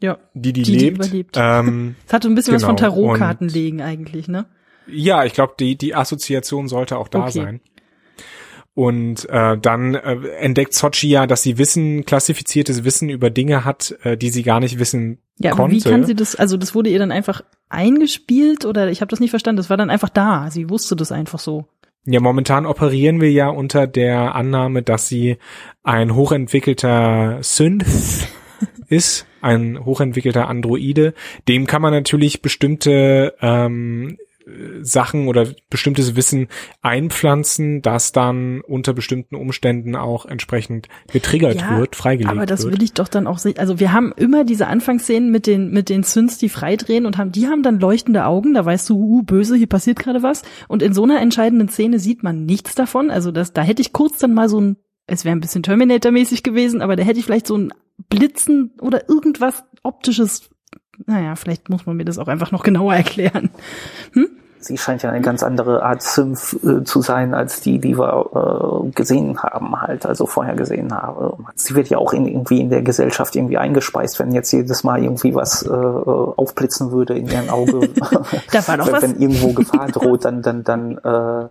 ja, die, die, die lebt. Die überlebt. Ähm, es hatte ein bisschen genau. was von genau. Tarotkarten legen eigentlich, ne? Ja, ich glaube, die, die Assoziation sollte auch da okay. sein. Und äh, dann äh, entdeckt Sochi ja, dass sie Wissen, klassifiziertes Wissen über Dinge hat, äh, die sie gar nicht wissen ja, konnte. Aber wie kann sie das, also das wurde ihr dann einfach eingespielt oder ich habe das nicht verstanden, das war dann einfach da, sie wusste das einfach so. Ja, momentan operieren wir ja unter der Annahme, dass sie ein hochentwickelter Synth ist, ein hochentwickelter Androide. Dem kann man natürlich bestimmte ähm, Sachen oder bestimmtes Wissen einpflanzen, das dann unter bestimmten Umständen auch entsprechend getriggert ja, wird, freigelegt wird. Aber das wird. will ich doch dann auch sehen. Also wir haben immer diese Anfangsszenen mit den mit den Synths, die freidrehen und haben, die haben dann leuchtende Augen. Da weißt du, uh, böse, hier passiert gerade was. Und in so einer entscheidenden Szene sieht man nichts davon. Also das, da hätte ich kurz dann mal so ein, es wäre ein bisschen Terminator-mäßig gewesen, aber da hätte ich vielleicht so ein Blitzen oder irgendwas optisches naja, vielleicht muss man mir das auch einfach noch genauer erklären. Hm? Sie scheint ja eine ganz andere Art Symph äh, zu sein als die, die wir äh, gesehen haben, halt, also vorher gesehen haben. Sie wird ja auch in, irgendwie in der Gesellschaft irgendwie eingespeist, wenn jetzt jedes Mal irgendwie was äh, aufblitzen würde in ihrem Auge. da war doch wenn, was. wenn irgendwo Gefahr droht, dann, dann, dann, äh,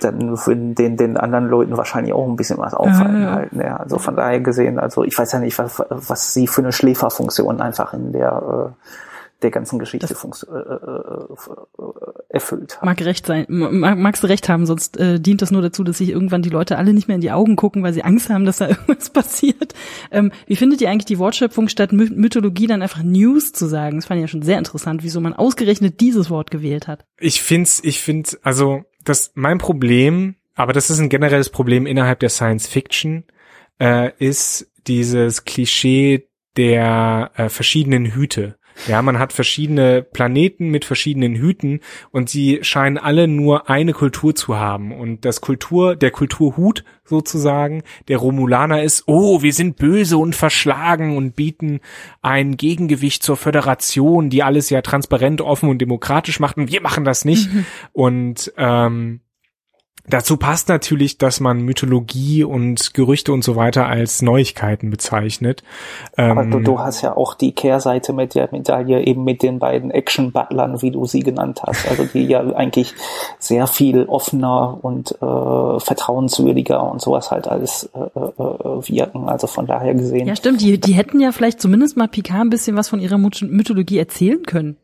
dann würden den, den anderen Leuten wahrscheinlich auch ein bisschen was auffallen ja, ja. halt. Ja, also von daher gesehen, also ich weiß ja nicht, was, was sie für eine Schläferfunktion einfach in der äh, der ganzen Geschichte äh, äh, äh, erfüllt hat. Mag recht sein, mag, magst du recht haben, sonst äh, dient das nur dazu, dass sich irgendwann die Leute alle nicht mehr in die Augen gucken, weil sie Angst haben, dass da irgendwas passiert. Ähm, wie findet ihr eigentlich die Wortschöpfung statt My Mythologie dann einfach News zu sagen? Das fand ich ja schon sehr interessant, wieso man ausgerechnet dieses Wort gewählt hat. Ich find's, ich find, also das mein Problem, aber das ist ein generelles Problem innerhalb der Science Fiction, äh, ist dieses Klischee der äh, verschiedenen Hüte. Ja, man hat verschiedene Planeten mit verschiedenen Hüten und sie scheinen alle nur eine Kultur zu haben. Und das Kultur, der Kulturhut sozusagen, der Romulaner ist, oh, wir sind böse und verschlagen und bieten ein Gegengewicht zur Föderation, die alles ja transparent, offen und demokratisch macht. Und wir machen das nicht. Mhm. Und ähm, Dazu passt natürlich, dass man Mythologie und Gerüchte und so weiter als Neuigkeiten bezeichnet. Aber ähm, du, du hast ja auch die Kehrseite mit der Medaille eben mit den beiden Action-Butlern, wie du sie genannt hast. Also die ja eigentlich sehr viel offener und äh, vertrauenswürdiger und sowas halt alles äh, äh, wirken. Also von daher gesehen. Ja, stimmt. Die, die hätten ja vielleicht zumindest mal Picard ein bisschen was von ihrer Mythologie erzählen können.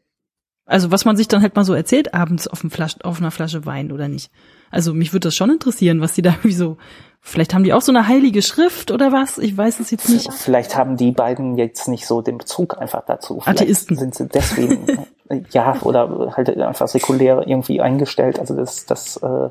Also was man sich dann halt mal so erzählt abends auf, Flasch, auf einer Flasche Wein oder nicht. Also mich würde das schon interessieren, was die da irgendwie so. Vielleicht haben die auch so eine heilige Schrift oder was? Ich weiß es jetzt nicht. Vielleicht haben die beiden jetzt nicht so den Bezug einfach dazu. Vielleicht Atheisten. sind sie deswegen ja, oder halt einfach säkulär irgendwie eingestellt. Also dass, dass äh,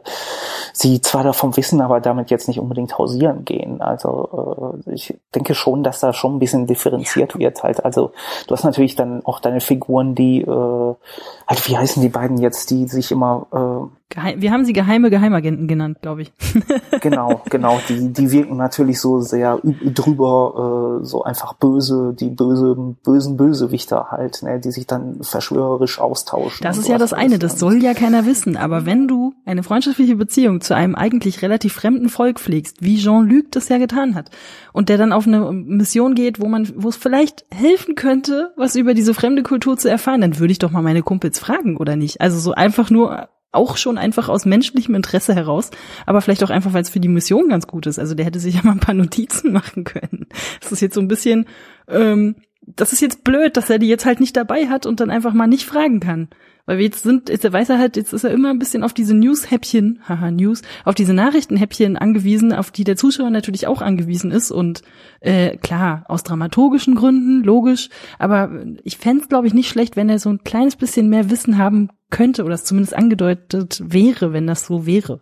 sie zwar davon wissen, aber damit jetzt nicht unbedingt hausieren gehen. Also äh, ich denke schon, dass da schon ein bisschen differenziert wird halt. Also du hast natürlich dann auch deine Figuren, die äh, halt, wie heißen die beiden jetzt, die sich immer äh, Geheim, wir haben sie geheime Geheimagenten genannt, glaube ich. genau, genau. Die, die wirken natürlich so sehr drüber, äh, so einfach böse, die böse, bösen Bösewichter halt, ne, die sich dann verschwörerisch austauschen. Das ist ja das eine, das soll ja keiner wissen. Aber wenn du eine freundschaftliche Beziehung zu einem eigentlich relativ fremden Volk pflegst, wie Jean-Luc das ja getan hat, und der dann auf eine Mission geht, wo man, wo es vielleicht helfen könnte, was über diese fremde Kultur zu erfahren, dann würde ich doch mal meine Kumpels fragen, oder nicht? Also so einfach nur auch schon einfach aus menschlichem Interesse heraus, aber vielleicht auch einfach, weil es für die Mission ganz gut ist. Also der hätte sich ja mal ein paar Notizen machen können. Das ist jetzt so ein bisschen, ähm, das ist jetzt blöd, dass er die jetzt halt nicht dabei hat und dann einfach mal nicht fragen kann. Weil wir jetzt sind, jetzt weiß er halt, jetzt ist er immer ein bisschen auf diese News-Häppchen, haha, News, auf diese Nachrichtenhäppchen angewiesen, auf die der Zuschauer natürlich auch angewiesen ist. Und äh, klar, aus dramaturgischen Gründen, logisch, aber ich fände es, glaube ich, nicht schlecht, wenn er so ein kleines bisschen mehr Wissen haben könnte oder es zumindest angedeutet wäre, wenn das so wäre.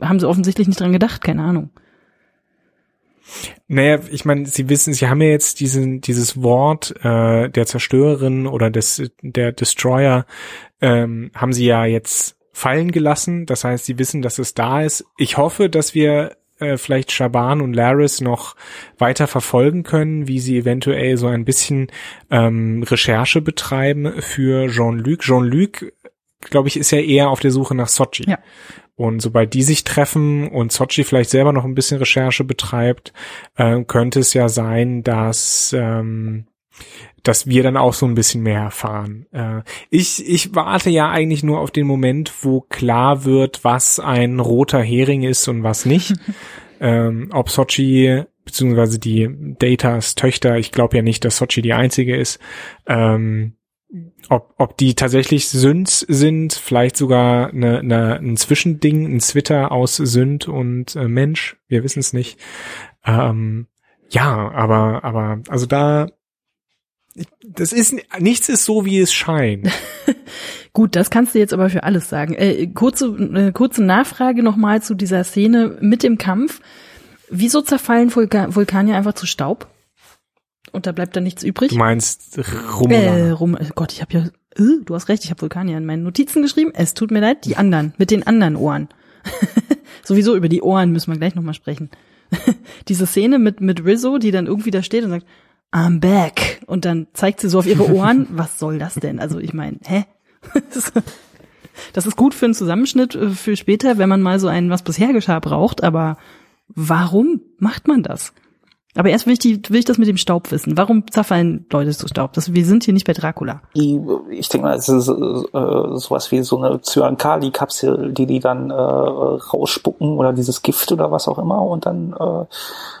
Haben sie offensichtlich nicht dran gedacht, keine Ahnung. Naja, ich meine, Sie wissen, Sie haben ja jetzt diesen, dieses Wort äh, der Zerstörerin oder des der Destroyer ähm, haben Sie ja jetzt fallen gelassen. Das heißt, Sie wissen, dass es da ist. Ich hoffe, dass wir äh, vielleicht Shaban und Laris noch weiter verfolgen können, wie sie eventuell so ein bisschen ähm, Recherche betreiben für Jean-Luc. Jean-Luc, glaube ich, ist ja eher auf der Suche nach Sochi. Ja. Und sobald die sich treffen und Sochi vielleicht selber noch ein bisschen Recherche betreibt, äh, könnte es ja sein, dass ähm, dass wir dann auch so ein bisschen mehr erfahren. Äh, ich, ich warte ja eigentlich nur auf den Moment, wo klar wird, was ein roter Hering ist und was nicht. ähm, ob Sochi beziehungsweise die Datas Töchter, ich glaube ja nicht, dass Sochi die einzige ist, ähm, ob, ob die tatsächlich Synths sind, vielleicht sogar eine, eine, ein Zwischending, ein Zwitter aus Sünd und äh, Mensch, wir wissen es nicht. Ähm, ja, aber, aber, also da, das ist, nichts ist so, wie es scheint. Gut, das kannst du jetzt aber für alles sagen. Äh, kurze, äh, kurze Nachfrage nochmal zu dieser Szene mit dem Kampf. Wieso zerfallen Vulka Vulkanier einfach zu Staub? Und da bleibt dann nichts übrig. Du meinst Romulaner. Äh, Rum, oh Gott, ich habe ja, äh, du hast recht, ich habe Vulkanier in meinen Notizen geschrieben. Es tut mir leid, die anderen, mit den anderen Ohren. Sowieso über die Ohren müssen wir gleich nochmal sprechen. Diese Szene mit, mit Rizzo, die dann irgendwie da steht und sagt, I'm back. Und dann zeigt sie so auf ihre Ohren, was soll das denn? Also ich meine, hä? Das ist gut für einen Zusammenschnitt äh, für später, wenn man mal so einen was bisher geschah braucht, aber warum macht man das? Aber erst will ich, die, will ich das mit dem Staub wissen. Warum zerfallen Leute zu Staub? Das, wir sind hier nicht bei Dracula. Die, ich denke mal, es ist äh, sowas wie so eine Cyankali-Kapsel, die die dann äh, rausspucken oder dieses Gift oder was auch immer und dann, äh,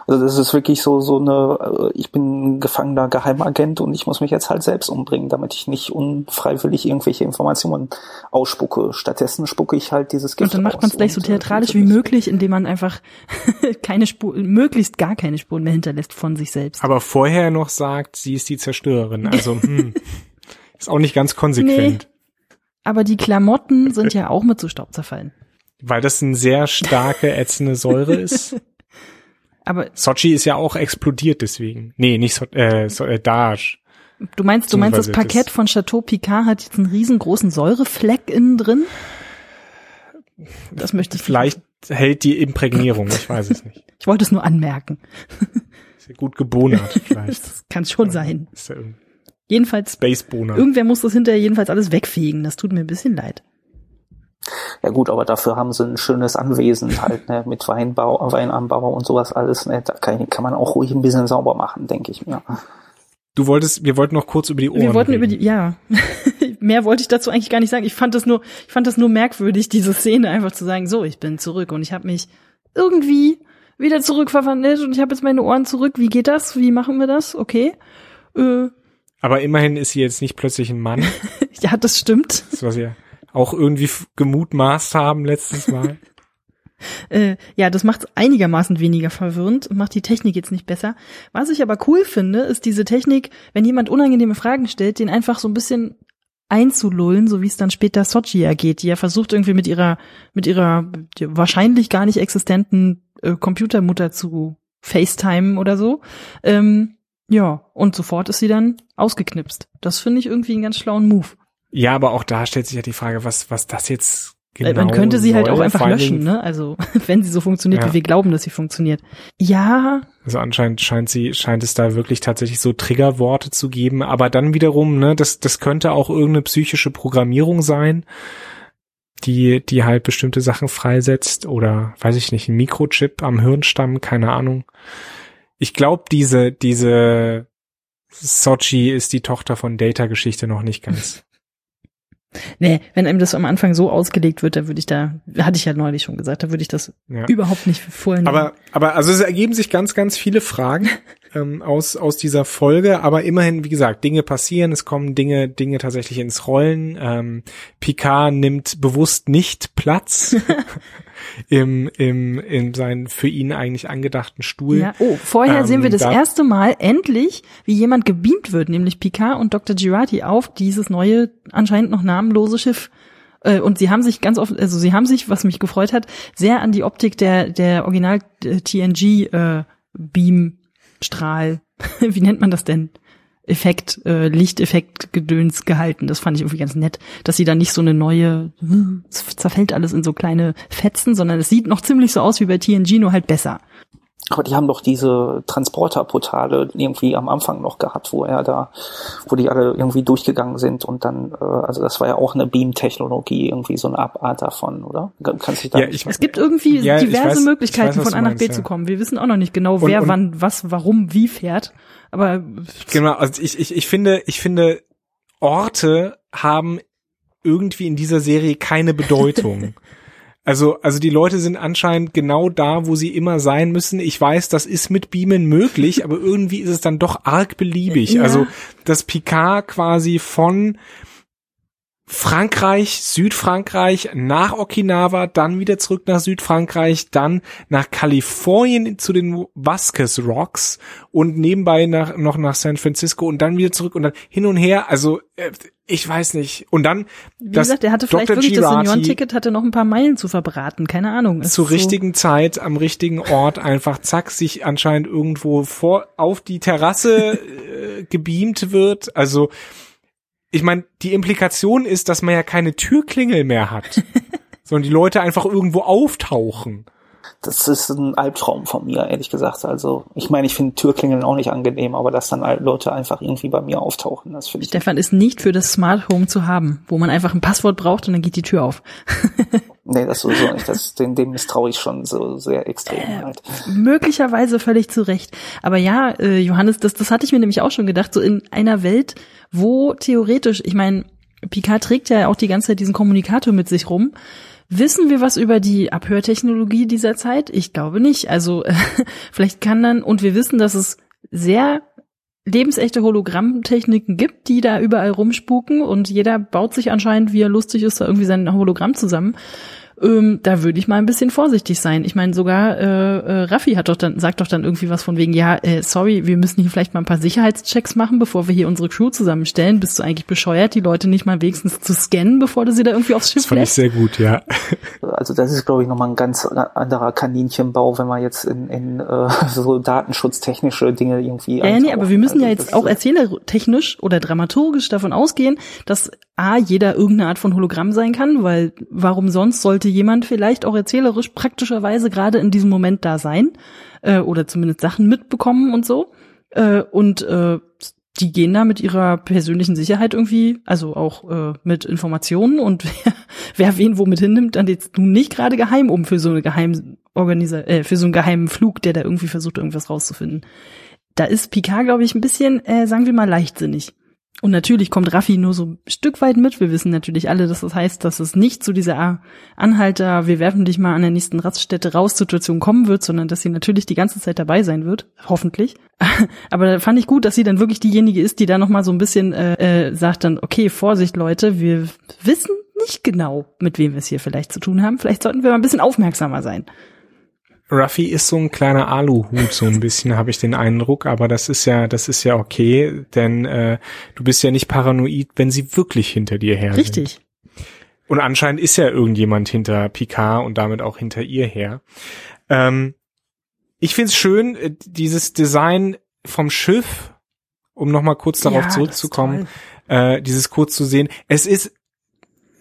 also das ist wirklich so so eine, äh, ich bin ein gefangener Geheimagent und ich muss mich jetzt halt selbst umbringen, damit ich nicht unfreiwillig irgendwelche Informationen ausspucke. Stattdessen spucke ich halt dieses Gift Und dann macht man es gleich so äh, theatralisch wie möglich, indem man einfach keine Spur, möglichst gar keine Spuren mehr hinterlässt von sich selbst. Aber vorher noch sagt, sie ist die Zerstörerin. Also, hm, ist auch nicht ganz konsequent. Aber die Klamotten sind ja auch mit zu Staub zerfallen. Weil das eine sehr starke, ätzende Säure ist. Aber Sochi ist ja auch explodiert deswegen. Nee, nicht so, äh, so, äh, Daesh. du meinst, du meinst, das Parkett von Chateau Picard hat jetzt einen riesengroßen Säurefleck innen drin? Das möchte ich Vielleicht hält die Imprägnierung, ich weiß es nicht. Ich wollte es nur anmerken. Ist ja gut gebonert, vielleicht. Das kann schon sein. Ist ja Jedenfalls, Space-Boner. irgendwer muss das hinterher jedenfalls alles wegfegen. Das tut mir ein bisschen leid. Ja gut, aber dafür haben sie ein schönes Anwesen halt, ne, mit Weinbau, Weinanbau und sowas alles, ne, da kann, kann man auch ruhig ein bisschen sauber machen, denke ich mir. Du wolltest, wir wollten noch kurz über die Ohren Wir wollten reden. über die, ja. Mehr wollte ich dazu eigentlich gar nicht sagen. Ich fand das nur, ich fand das nur merkwürdig, diese Szene einfach zu sagen, so, ich bin zurück und ich habe mich irgendwie wieder zurückverwandelt und ich habe jetzt meine Ohren zurück. Wie geht das? Wie machen wir das? Okay. Äh, Aber immerhin ist sie jetzt nicht plötzlich ein Mann, ja, das stimmt. das was wir auch irgendwie gemutmaßt haben letztes Mal. Äh, ja, das macht einigermaßen weniger verwirrend und macht die Technik jetzt nicht besser. Was ich aber cool finde, ist diese Technik, wenn jemand unangenehme Fragen stellt, den einfach so ein bisschen einzulullen, so wie es dann später Sochi ergeht, die ja versucht irgendwie mit ihrer, mit ihrer wahrscheinlich gar nicht existenten äh, Computermutter zu FaceTime oder so. Ähm, ja, und sofort ist sie dann ausgeknipst. Das finde ich irgendwie einen ganz schlauen Move. Ja, aber auch da stellt sich ja die Frage, was, was das jetzt genau Man könnte sie halt auch einfach löschen, ne? Also, wenn sie so funktioniert, Ja. wie wir glauben, dass sie funktioniert. Ja, Also anscheinend scheint sie, scheint es da wirklich tatsächlich so Triggerworte zu geben, aber dann wiederum, ne, das, das könnte auch irgendeine psychische Programmierung sein, die, die halt bestimmte Sachen freisetzt oder, weiß ich nicht, ein Mikrochip am Hirnstamm, keine Ahnung. Ich glaube, diese, diese Sochi ist die Tochter von Data-Geschichte noch nicht ganz. Nee, wenn einem das am Anfang so ausgelegt wird, da würde ich da, hatte ich ja neulich schon gesagt, da würde ich das ja. überhaupt nicht vorhin. Aber, aber also es ergeben sich ganz, ganz viele Fragen ähm, aus, aus dieser Folge, aber immerhin, wie gesagt, Dinge passieren, es kommen Dinge, Dinge tatsächlich ins Rollen. Ähm, Picard nimmt bewusst nicht Platz. im, im, in seinen für ihn eigentlich angedachten Stuhl. Ja. Oh, vorher ähm, sehen wir das da erste Mal endlich, wie jemand gebeamt wird, nämlich Picard und Dr. Girardi auf dieses neue, anscheinend noch namenlose Schiff. Äh, und sie haben sich ganz oft, also sie haben sich, was mich gefreut hat, sehr an die Optik der, der Original TNG äh, Beamstrahl, wie nennt man das denn? Effekt, äh, Lichteffekt Gedöns gehalten. Das fand ich irgendwie ganz nett, dass sie da nicht so eine neue, zerfällt alles in so kleine Fetzen, sondern es sieht noch ziemlich so aus wie bei TNG, nur halt besser. Aber die haben doch diese Transporterportale irgendwie am Anfang noch gehabt, wo er da, wo die alle irgendwie durchgegangen sind und dann, äh, also das war ja auch eine Beam-Technologie, irgendwie so eine Abart davon, oder? Kannst du da ja, ich, es gibt irgendwie ja, diverse weiß, Möglichkeiten, weiß, von A nach B ja. zu kommen. Wir wissen auch noch nicht genau, wer und, wann, was, warum, wie fährt. Aber genau, also ich, ich, ich finde, ich finde, Orte haben irgendwie in dieser Serie keine Bedeutung. Also, also die Leute sind anscheinend genau da, wo sie immer sein müssen. Ich weiß, das ist mit Beamen möglich, aber irgendwie ist es dann doch arg beliebig. Ja. Also, dass Picard quasi von Frankreich, Südfrankreich, nach Okinawa, dann wieder zurück nach Südfrankreich, dann nach Kalifornien zu den Vasquez Rocks und nebenbei nach, noch nach San Francisco und dann wieder zurück und dann hin und her. Also äh, ich weiß nicht. Und dann Wie das gesagt, er hatte vielleicht Dr. wirklich Girardi das Senioren-Ticket, hatte noch ein paar Meilen zu verbraten, keine Ahnung. Zur so richtigen Zeit, am richtigen Ort einfach zack, sich anscheinend irgendwo vor auf die Terrasse äh, gebeamt wird. Also ich meine, die Implikation ist, dass man ja keine Türklingel mehr hat, sondern die Leute einfach irgendwo auftauchen. Das ist ein Albtraum von mir, ehrlich gesagt. Also, ich meine, ich finde Türklingeln auch nicht angenehm, aber dass dann Leute einfach irgendwie bei mir auftauchen, das finde ich. Stefan ist nicht für das Smart Home zu haben, wo man einfach ein Passwort braucht und dann geht die Tür auf. nee, das sowieso nicht. Das, dem, dem misstraue ich schon so sehr extrem äh, halt. Möglicherweise völlig zu Recht. Aber ja, äh, Johannes, das, das hatte ich mir nämlich auch schon gedacht, so in einer Welt, wo theoretisch, ich meine, Picard trägt ja auch die ganze Zeit diesen Kommunikator mit sich rum. Wissen wir was über die Abhörtechnologie dieser Zeit? Ich glaube nicht. Also äh, vielleicht kann dann, und wir wissen, dass es sehr lebensechte Hologrammtechniken gibt, die da überall rumspuken und jeder baut sich anscheinend, wie er lustig ist, da irgendwie sein Hologramm zusammen ähm, da würde ich mal ein bisschen vorsichtig sein. Ich meine, sogar äh, äh, Raffi hat doch dann, sagt doch dann irgendwie was von wegen, ja, äh, sorry, wir müssen hier vielleicht mal ein paar Sicherheitschecks machen, bevor wir hier unsere Crew zusammenstellen. Bist du eigentlich bescheuert, die Leute nicht mal wenigstens zu scannen, bevor du sie da irgendwie aufs Schiff Das fand lässt? ich sehr gut, ja. Also das ist, glaube ich, nochmal ein ganz anderer Kaninchenbau, wenn man jetzt in, in äh, so datenschutztechnische Dinge irgendwie. Ja, nee, aber wir müssen also, ja jetzt auch erzählertechnisch oder dramaturgisch davon ausgehen, dass A, jeder irgendeine Art von Hologramm sein kann, weil warum sonst sollte jemand vielleicht auch erzählerisch praktischerweise gerade in diesem Moment da sein äh, oder zumindest Sachen mitbekommen und so. Äh, und äh, die gehen da mit ihrer persönlichen Sicherheit irgendwie, also auch äh, mit Informationen und wer, wer wen womit hinnimmt, dann jetzt nun nicht gerade geheim um für so eine geheim äh, für so einen geheimen Flug, der da irgendwie versucht, irgendwas rauszufinden. Da ist Picard, glaube ich, ein bisschen, äh, sagen wir mal, leichtsinnig. Und natürlich kommt Raffi nur so ein Stück weit mit. Wir wissen natürlich alle, dass das heißt, dass es nicht zu dieser Anhalter, wir werfen dich mal an der nächsten Raststätte raus Situation kommen wird, sondern dass sie natürlich die ganze Zeit dabei sein wird, hoffentlich. Aber da fand ich gut, dass sie dann wirklich diejenige ist, die da nochmal so ein bisschen äh, äh, sagt dann, okay, Vorsicht Leute, wir wissen nicht genau, mit wem wir es hier vielleicht zu tun haben. Vielleicht sollten wir mal ein bisschen aufmerksamer sein. Ruffy ist so ein kleiner Aluhut, so ein bisschen habe ich den Eindruck, aber das ist ja, das ist ja okay, denn äh, du bist ja nicht paranoid, wenn sie wirklich hinter dir her sind. Richtig. Und anscheinend ist ja irgendjemand hinter Picard und damit auch hinter ihr her. Ähm, ich find's schön, äh, dieses Design vom Schiff, um nochmal kurz darauf ja, zurückzukommen, äh, dieses kurz zu sehen. Es ist,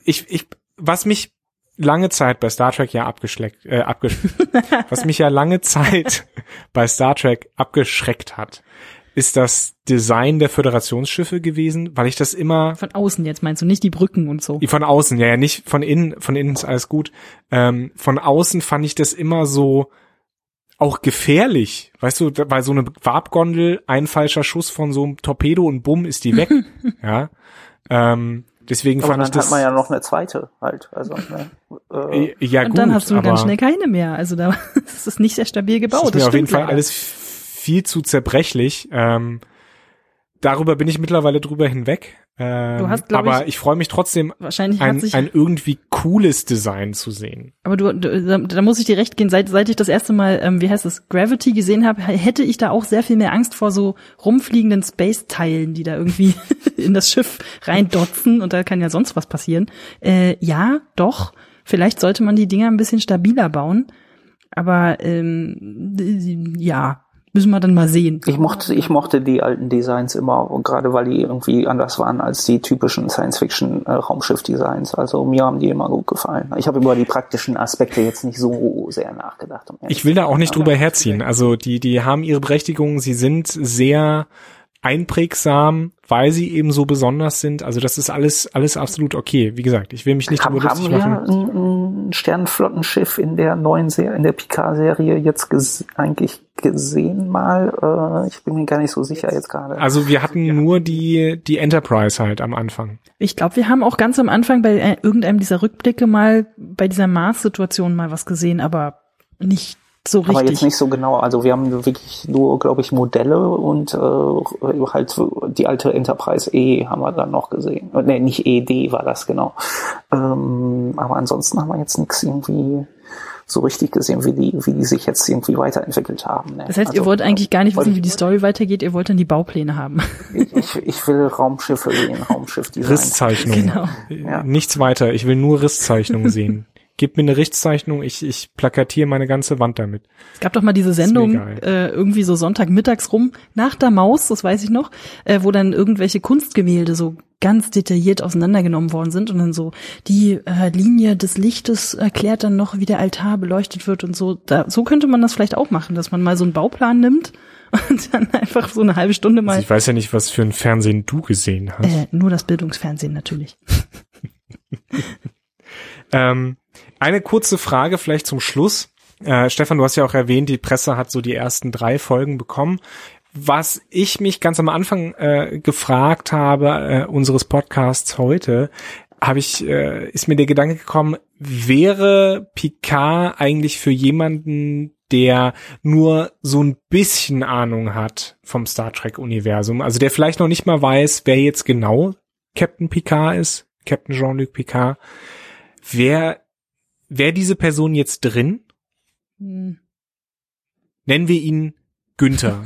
ich, ich, was mich lange Zeit bei Star Trek ja abgeschleckt, äh, abgesch was mich ja lange Zeit bei Star Trek abgeschreckt hat, ist das Design der Föderationsschiffe gewesen, weil ich das immer von außen jetzt meinst du nicht die Brücken und so von außen ja ja nicht von innen von innen ist alles gut ähm, von außen fand ich das immer so auch gefährlich, weißt du, weil so eine Warpgondel, ein falscher Schuss von so einem Torpedo und bumm ist die weg, ja. Ähm, deswegen Aber fand dann ich das. hat man ja noch eine zweite halt. Also, ne, äh, äh, ja, und gut, dann hast du ganz schnell keine mehr. Also da ist es nicht sehr stabil das gebaut. ist mir das auf jeden Fall leider. alles viel zu zerbrechlich. Ähm, darüber bin ich mittlerweile drüber hinweg. Ähm, Du hast, aber ich- ich freue mich trotzdem, Wahrscheinlich ein, ein irgendwie cooles Design zu sehen. Aber du, du da, da muss ich dir recht gehen, seit, seit ich das erste Mal, ähm, wie heißt es, Gravity gesehen habe, hätte ich da auch sehr viel mehr Angst vor so rumfliegenden Space-Teilen, die da irgendwie in das Schiff reindotzen und da kann ja sonst was passieren. Äh, ja, doch. Vielleicht sollte man die Dinger ein bisschen stabiler bauen. Aber ähm, ja, müssen wir dann mal sehen. Ich mochte, ich mochte die alten Designs immer, und gerade weil die irgendwie anders waren als die typischen Science-Fiction-Raumschiff-Designs. Also mir haben die immer gut gefallen. Ich habe über die praktischen Aspekte jetzt nicht so sehr nachgedacht. Um Ich will da auch nicht drüber herziehen. Also die, die haben ihre Berechtigung, sie sind sehr einprägsam, weil sie eben so besonders sind. Also das ist alles, alles absolut okay. Wie gesagt, ich will mich nicht Haben, drüber haben lustig wir machen. ein, ein Sternenflottenschiff in der neuen Serie, in der Picard-Serie jetzt eigentlich gesehen mal? Äh, ich bin mir gar nicht so sicher jetzt gerade. Also wir hatten nur die, die Enterprise halt am Anfang. Ich glaube, wir haben auch ganz am Anfang bei äh, irgendeinem dieser Rückblicke mal bei dieser Mars-Situation mal was gesehen, aber nicht so Aber jetzt richtig. nicht so genau. Also wir haben wirklich nur, glaube ich, Modelle und äh, halt die alte Enterprise E haben wir dann noch gesehen. Äh, Nee, nicht ED war das genau. Ähm, aber ansonsten haben wir jetzt nichts irgendwie so richtig gesehen, wie die, wie die sich jetzt irgendwie weiterentwickelt haben. Ne? Das heißt, ihr Also, wollt eigentlich gar nicht wissen, wie die Story weitergeht, ihr wollt dann die Baupläne haben. Ich, ich will Raumschiffe sehen, Raumschiffdesign. Risszeichnungen. Genau. Ja. Nichts weiter. Ich will nur Risszeichnungen sehen. Gib mir eine Risszeichnung, ich, ich plakatiere meine ganze Wand damit. Es gab doch mal diese Sendung, äh, irgendwie so Sonntagmittags rum, nach der Maus, das weiß ich noch, äh, wo dann irgendwelche Kunstgemälde so ganz detailliert auseinandergenommen worden sind und dann so die äh, Linie des Lichtes erklärt dann noch, wie der Altar beleuchtet wird und so. Da, so könnte man das vielleicht auch machen, dass man mal so einen Bauplan nimmt und dann einfach so eine halbe Stunde Also mal, ich weiß ja nicht, was für ein Fernsehen du gesehen hast. äh, nur das Bildungsfernsehen natürlich. Ähm, eine kurze Frage vielleicht zum Schluss. Äh, Stefan, du hast ja auch erwähnt, die Presse hat so die ersten drei Folgen bekommen. Was ich mich ganz am Anfang äh, gefragt habe äh, unseres Podcasts heute, habe ich äh, ist mir der Gedanke gekommen, wäre Picard eigentlich für jemanden, der nur so ein bisschen Ahnung hat vom Star Trek Universum, also der vielleicht noch nicht mal weiß, wer jetzt genau Captain Picard ist, Captain Jean-Luc Picard, wer wäre diese Person jetzt drin? Hm. Nennen wir ihn Günther.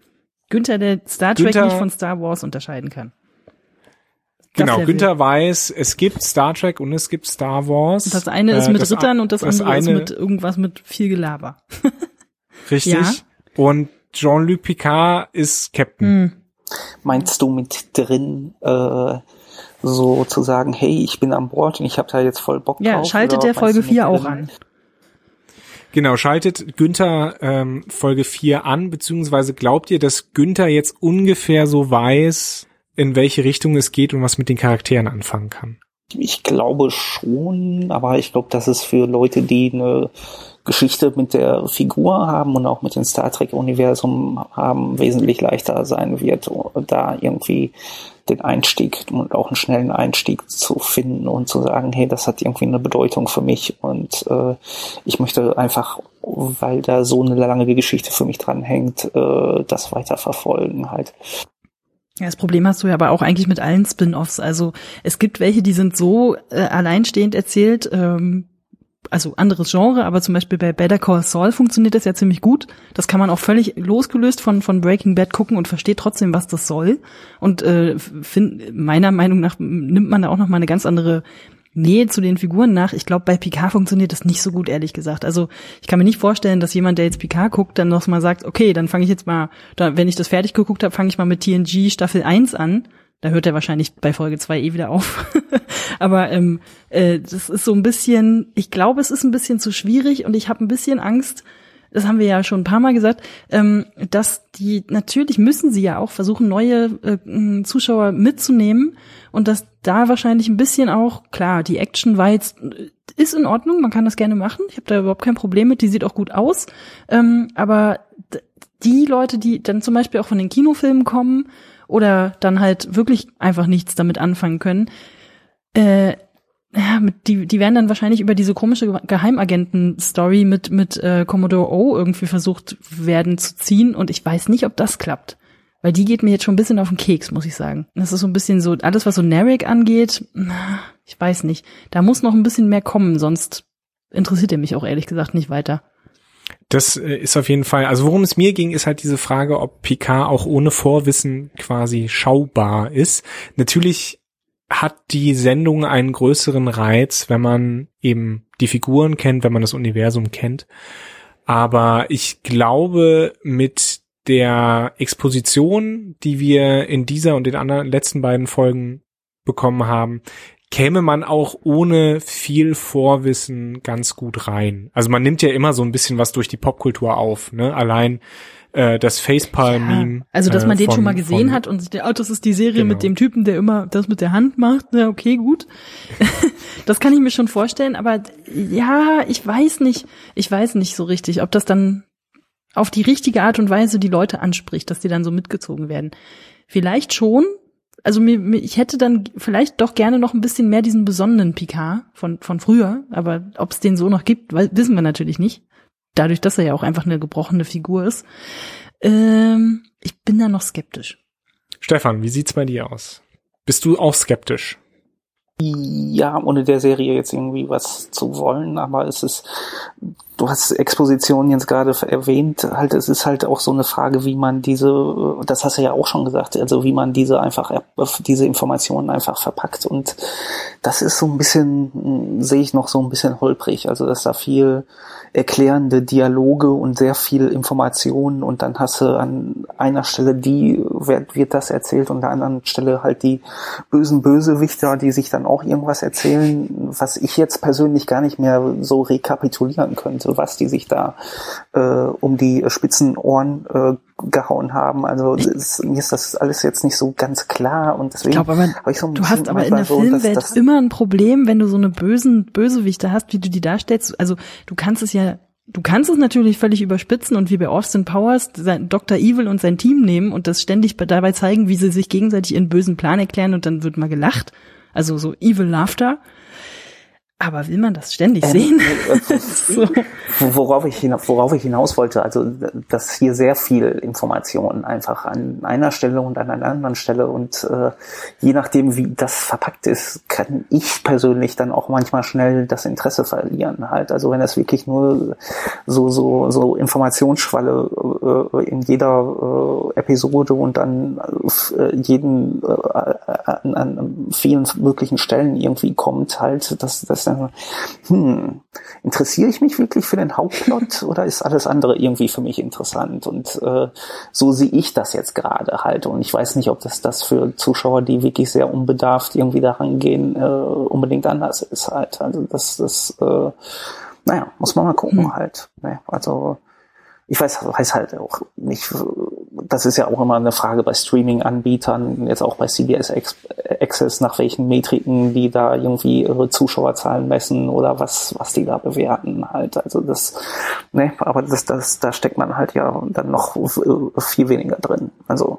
Günther, der Star Trek Günther- nicht von Star Wars unterscheiden kann. Das genau, Günther weiß, es gibt Star Trek und es gibt Star Wars. Und das eine ist Äh, mit das Rittern und das, das andere ist eine- mit irgendwas mit viel Gelaber. Richtig. Ja. Und Jean-Luc Picard ist Captain. Hm. Meinst du mit drin, äh, so zu sagen, hey, ich bin an Bord und ich habe da jetzt voll Bock Ja, drauf? schaltet oder der Folge du mit 4 auch an. Genau, schaltet Günther ähm, Folge 4 an, beziehungsweise glaubt ihr, dass Günther jetzt ungefähr so weiß, in welche Richtung es geht und was mit den Charakteren anfangen kann? Ich glaube schon, aber ich glaube, dass es für Leute, die eine Geschichte mit der Figur haben und auch mit dem Star Trek-Universum haben, wesentlich leichter sein wird, da irgendwie den Einstieg und auch einen schnellen Einstieg zu finden und zu sagen, hey, das hat irgendwie eine Bedeutung für mich und äh, ich möchte einfach, weil da so eine lange Geschichte für mich dranhängt, äh, das weiterverfolgen halt. Ja, das Problem hast du ja aber auch eigentlich mit allen Spin-offs. Also es gibt welche, die sind so äh, alleinstehend erzählt, ähm, also anderes Genre, aber zum Beispiel bei Better Call Saul funktioniert das ja ziemlich gut. Das kann man auch völlig losgelöst von von Breaking Bad gucken und versteht trotzdem, was das soll. Und äh, find, meiner Meinung nach nimmt man da auch noch mal eine ganz andere Nähe zu den Figuren nach. Ich glaube, bei Picard funktioniert das nicht so gut, ehrlich gesagt. Also ich kann mir nicht vorstellen, dass jemand, der jetzt Picard guckt, dann noch mal sagt, okay, dann fange ich jetzt mal, wenn ich das fertig geguckt habe, fange ich mal mit TNG Staffel 1 an. Da hört er wahrscheinlich bei Folge 2 eh wieder auf. Aber ähm, äh, das ist so ein bisschen, ich glaube, es ist ein bisschen zu schwierig und ich habe ein bisschen Angst, das haben wir ja schon ein paar Mal gesagt, ähm, dass die, natürlich müssen sie ja auch versuchen, neue äh, Zuschauer mitzunehmen und dass da wahrscheinlich ein bisschen auch, klar, die Action war jetzt, ist in Ordnung, man kann das gerne machen, ich habe da überhaupt kein Problem mit, die sieht auch gut aus, ähm, aber die Leute, die dann zum Beispiel auch von den Kinofilmen kommen oder dann halt wirklich einfach nichts damit anfangen können, Äh, ja, mit, die, die werden dann wahrscheinlich über diese komische Geheimagenten-Story mit, mit äh, Commodore O irgendwie versucht werden zu ziehen und ich weiß nicht, ob das klappt. Weil die geht mir jetzt schon ein bisschen auf den Keks, muss ich sagen. Das ist so ein bisschen so, alles was so Narek angeht, ich weiß nicht. Da muss noch ein bisschen mehr kommen, sonst interessiert er mich auch ehrlich gesagt nicht weiter. Das äh, ist auf jeden Fall, also worum es mir ging, ist halt diese Frage, ob Picard auch ohne Vorwissen quasi schaubar ist. Natürlich hat die Sendung einen größeren Reiz, wenn man eben die Figuren kennt, wenn man das Universum kennt. Aber ich glaube, mit der Exposition, die wir in dieser und den anderen letzten beiden Folgen bekommen haben, käme man auch ohne viel Vorwissen ganz gut rein. Also man nimmt ja immer so ein bisschen was durch die Popkultur auf, ne? Allein äh, das Facepalm-Meme. Ja, also, dass man äh, den schon mal gesehen hat und der, oh, das ist die Serie genau. mit dem Typen, der immer das mit der Hand macht. Ja, okay, gut. das kann ich mir schon vorstellen, aber ja, ich weiß nicht, ich weiß nicht so richtig, ob das dann auf die richtige Art und Weise die Leute anspricht, dass die dann so mitgezogen werden. Vielleicht schon. Also mir, mir, ich hätte dann vielleicht doch gerne noch ein bisschen mehr diesen besonnenen Picard von, von früher, aber ob es den so noch gibt, wissen wir natürlich nicht dadurch, dass er ja auch einfach eine gebrochene Figur ist. Ähm, ich bin da noch skeptisch. Stefan, wie sieht's bei dir aus? Bist du auch skeptisch? Ja, ohne der Serie jetzt irgendwie was zu wollen, aber es ist, du hast Exposition jetzt gerade erwähnt, halt, es ist halt auch so eine Frage, wie man diese, das hast du ja auch schon gesagt, also wie man diese einfach, diese Informationen einfach verpackt. Und das ist so ein bisschen, sehe ich noch so ein bisschen holprig, also dass da viel erklärende Dialoge und sehr viel Informationen und dann hast du an einer Stelle die, wird, wird das erzählt und an der anderen Stelle halt die bösen Bösewichter, die sich dann auch irgendwas erzählen, was ich jetzt persönlich gar nicht mehr so rekapitulieren könnte, was die sich da äh, um die spitzen Ohren äh, gehauen haben. Also ist, mir ist das alles jetzt nicht so ganz klar und deswegen habe ich so ein Du hast aber in der so, Filmwelt dass, dass immer ein Problem, wenn du so eine bösen Bösewichte hast, wie du die darstellst. Also du kannst es ja Du kannst es natürlich völlig überspitzen und wie bei Austin Powers sein Dr. Evil und sein Team nehmen und das ständig dabei zeigen, wie sie sich gegenseitig ihren bösen Plan erklären und dann wird mal gelacht. Also so Evil Laughter. Aber will man das ständig ähm, sehen? Äh, so. worauf, ich hinaus, worauf ich hinaus wollte, also dass hier sehr viel Information einfach an einer Stelle und an einer anderen Stelle und äh, je nachdem, wie das verpackt ist, kann ich persönlich dann auch manchmal schnell das Interesse verlieren. Halt, also wenn es wirklich nur so so so Informationsschwalle äh, in jeder äh, Episode und dann äh, jeden äh, an, an vielen möglichen Stellen irgendwie kommt, halt, dass das dann, hm, interessiere ich mich wirklich für den Hauptplot oder ist alles andere irgendwie für mich interessant? Und äh, so sehe ich das jetzt gerade halt. Und ich weiß nicht, ob das das für Zuschauer, die wirklich sehr unbedarft irgendwie daran gehen, äh, unbedingt anders ist halt. Also das, das, äh, naja, muss man mal gucken hm. halt. Ne? Also ich weiß, weiß halt auch nicht, das ist ja auch immer eine Frage bei Streaming-Anbietern, jetzt auch bei CBS Access, nach welchen Metriken die da irgendwie ihre Zuschauerzahlen messen oder was, was die da bewerten halt. Also das, ne, aber das, das, da steckt man halt ja dann noch viel weniger drin. Also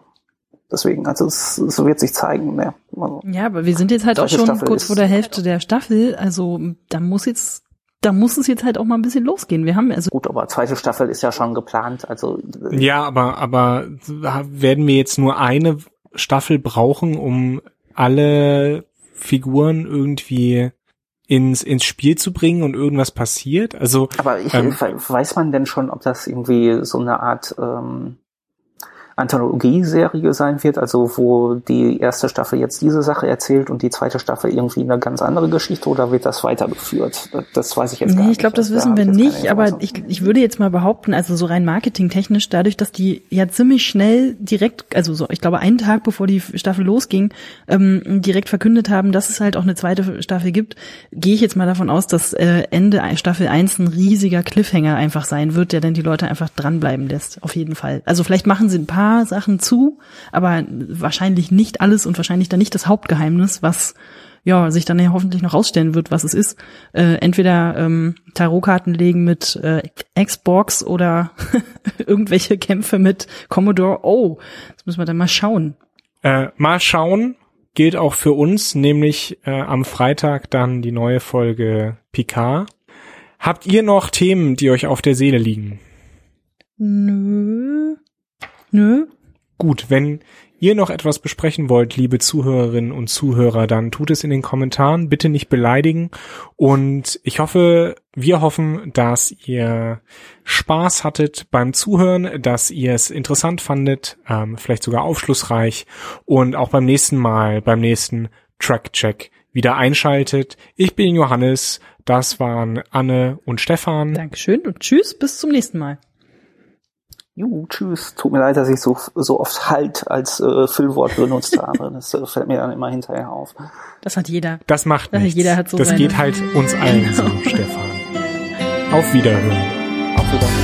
deswegen, also es, es wird sich zeigen. Ne? Also, ja, aber wir sind jetzt halt auch schon Staffel kurz vor der Hälfte der Staffel, also da muss jetzt da muss es jetzt halt auch mal ein bisschen losgehen. Wir haben also gut, aber zweite Staffel ist ja schon geplant. Also ja, aber aber werden wir jetzt nur eine Staffel brauchen, um alle Figuren irgendwie ins ins Spiel zu bringen und irgendwas passiert? Also aber ich, ähm, weiß man denn schon, ob das irgendwie so eine Art ähm, Anthologieserie sein wird, also wo die erste Staffel jetzt diese Sache erzählt und die zweite Staffel irgendwie eine ganz andere Geschichte oder wird das weitergeführt? Das weiß ich jetzt nee, gar nicht. Ich glaube, das wissen da wir nicht, aber ich, ich würde jetzt mal behaupten, also so rein marketingtechnisch, dadurch, dass die ja ziemlich schnell direkt, also so, ich glaube, einen Tag bevor die Staffel losging, ähm, direkt verkündet haben, dass es halt auch eine zweite Staffel gibt, gehe ich jetzt mal davon aus, dass äh, Ende Staffel 1 ein riesiger Cliffhanger einfach sein wird, der dann die Leute einfach dranbleiben lässt, auf jeden Fall. Also vielleicht machen sie ein paar paar Sachen zu, aber wahrscheinlich nicht alles und wahrscheinlich dann nicht das Hauptgeheimnis, was ja sich dann ja hoffentlich noch rausstellen wird, was es ist. Äh, entweder ähm, Tarotkarten legen mit äh, Xbox oder irgendwelche Kämpfe mit Commodore. Oh, das müssen wir dann mal schauen. Äh, mal schauen. gilt auch für uns, nämlich äh, am Freitag dann die neue Folge Picard. Habt ihr noch Themen, die euch auf der Seele liegen? Nö. Nö. Gut, wenn ihr noch etwas besprechen wollt, liebe Zuhörerinnen und Zuhörer, dann tut es in den Kommentaren. Bitte nicht beleidigen. Und ich hoffe, wir hoffen, dass ihr Spaß hattet beim Zuhören, dass ihr es interessant fandet, ähm, vielleicht sogar aufschlussreich und auch beim nächsten Mal, beim nächsten Track-Check wieder einschaltet. Ich bin Johannes, das waren Anne und Stefan. Dankeschön und tschüss, bis zum nächsten Mal. Juhu, tschüss. Tut mir leid, dass ich so, so oft halt als äh, Füllwort benutzt habe. Das äh, fällt mir dann immer hinterher auf. Das hat jeder. Das macht Ja, nichts. jeder hat so das seine- geht halt uns allen so, Stefan. Auf Wiederhören. Auf Wiedersehen.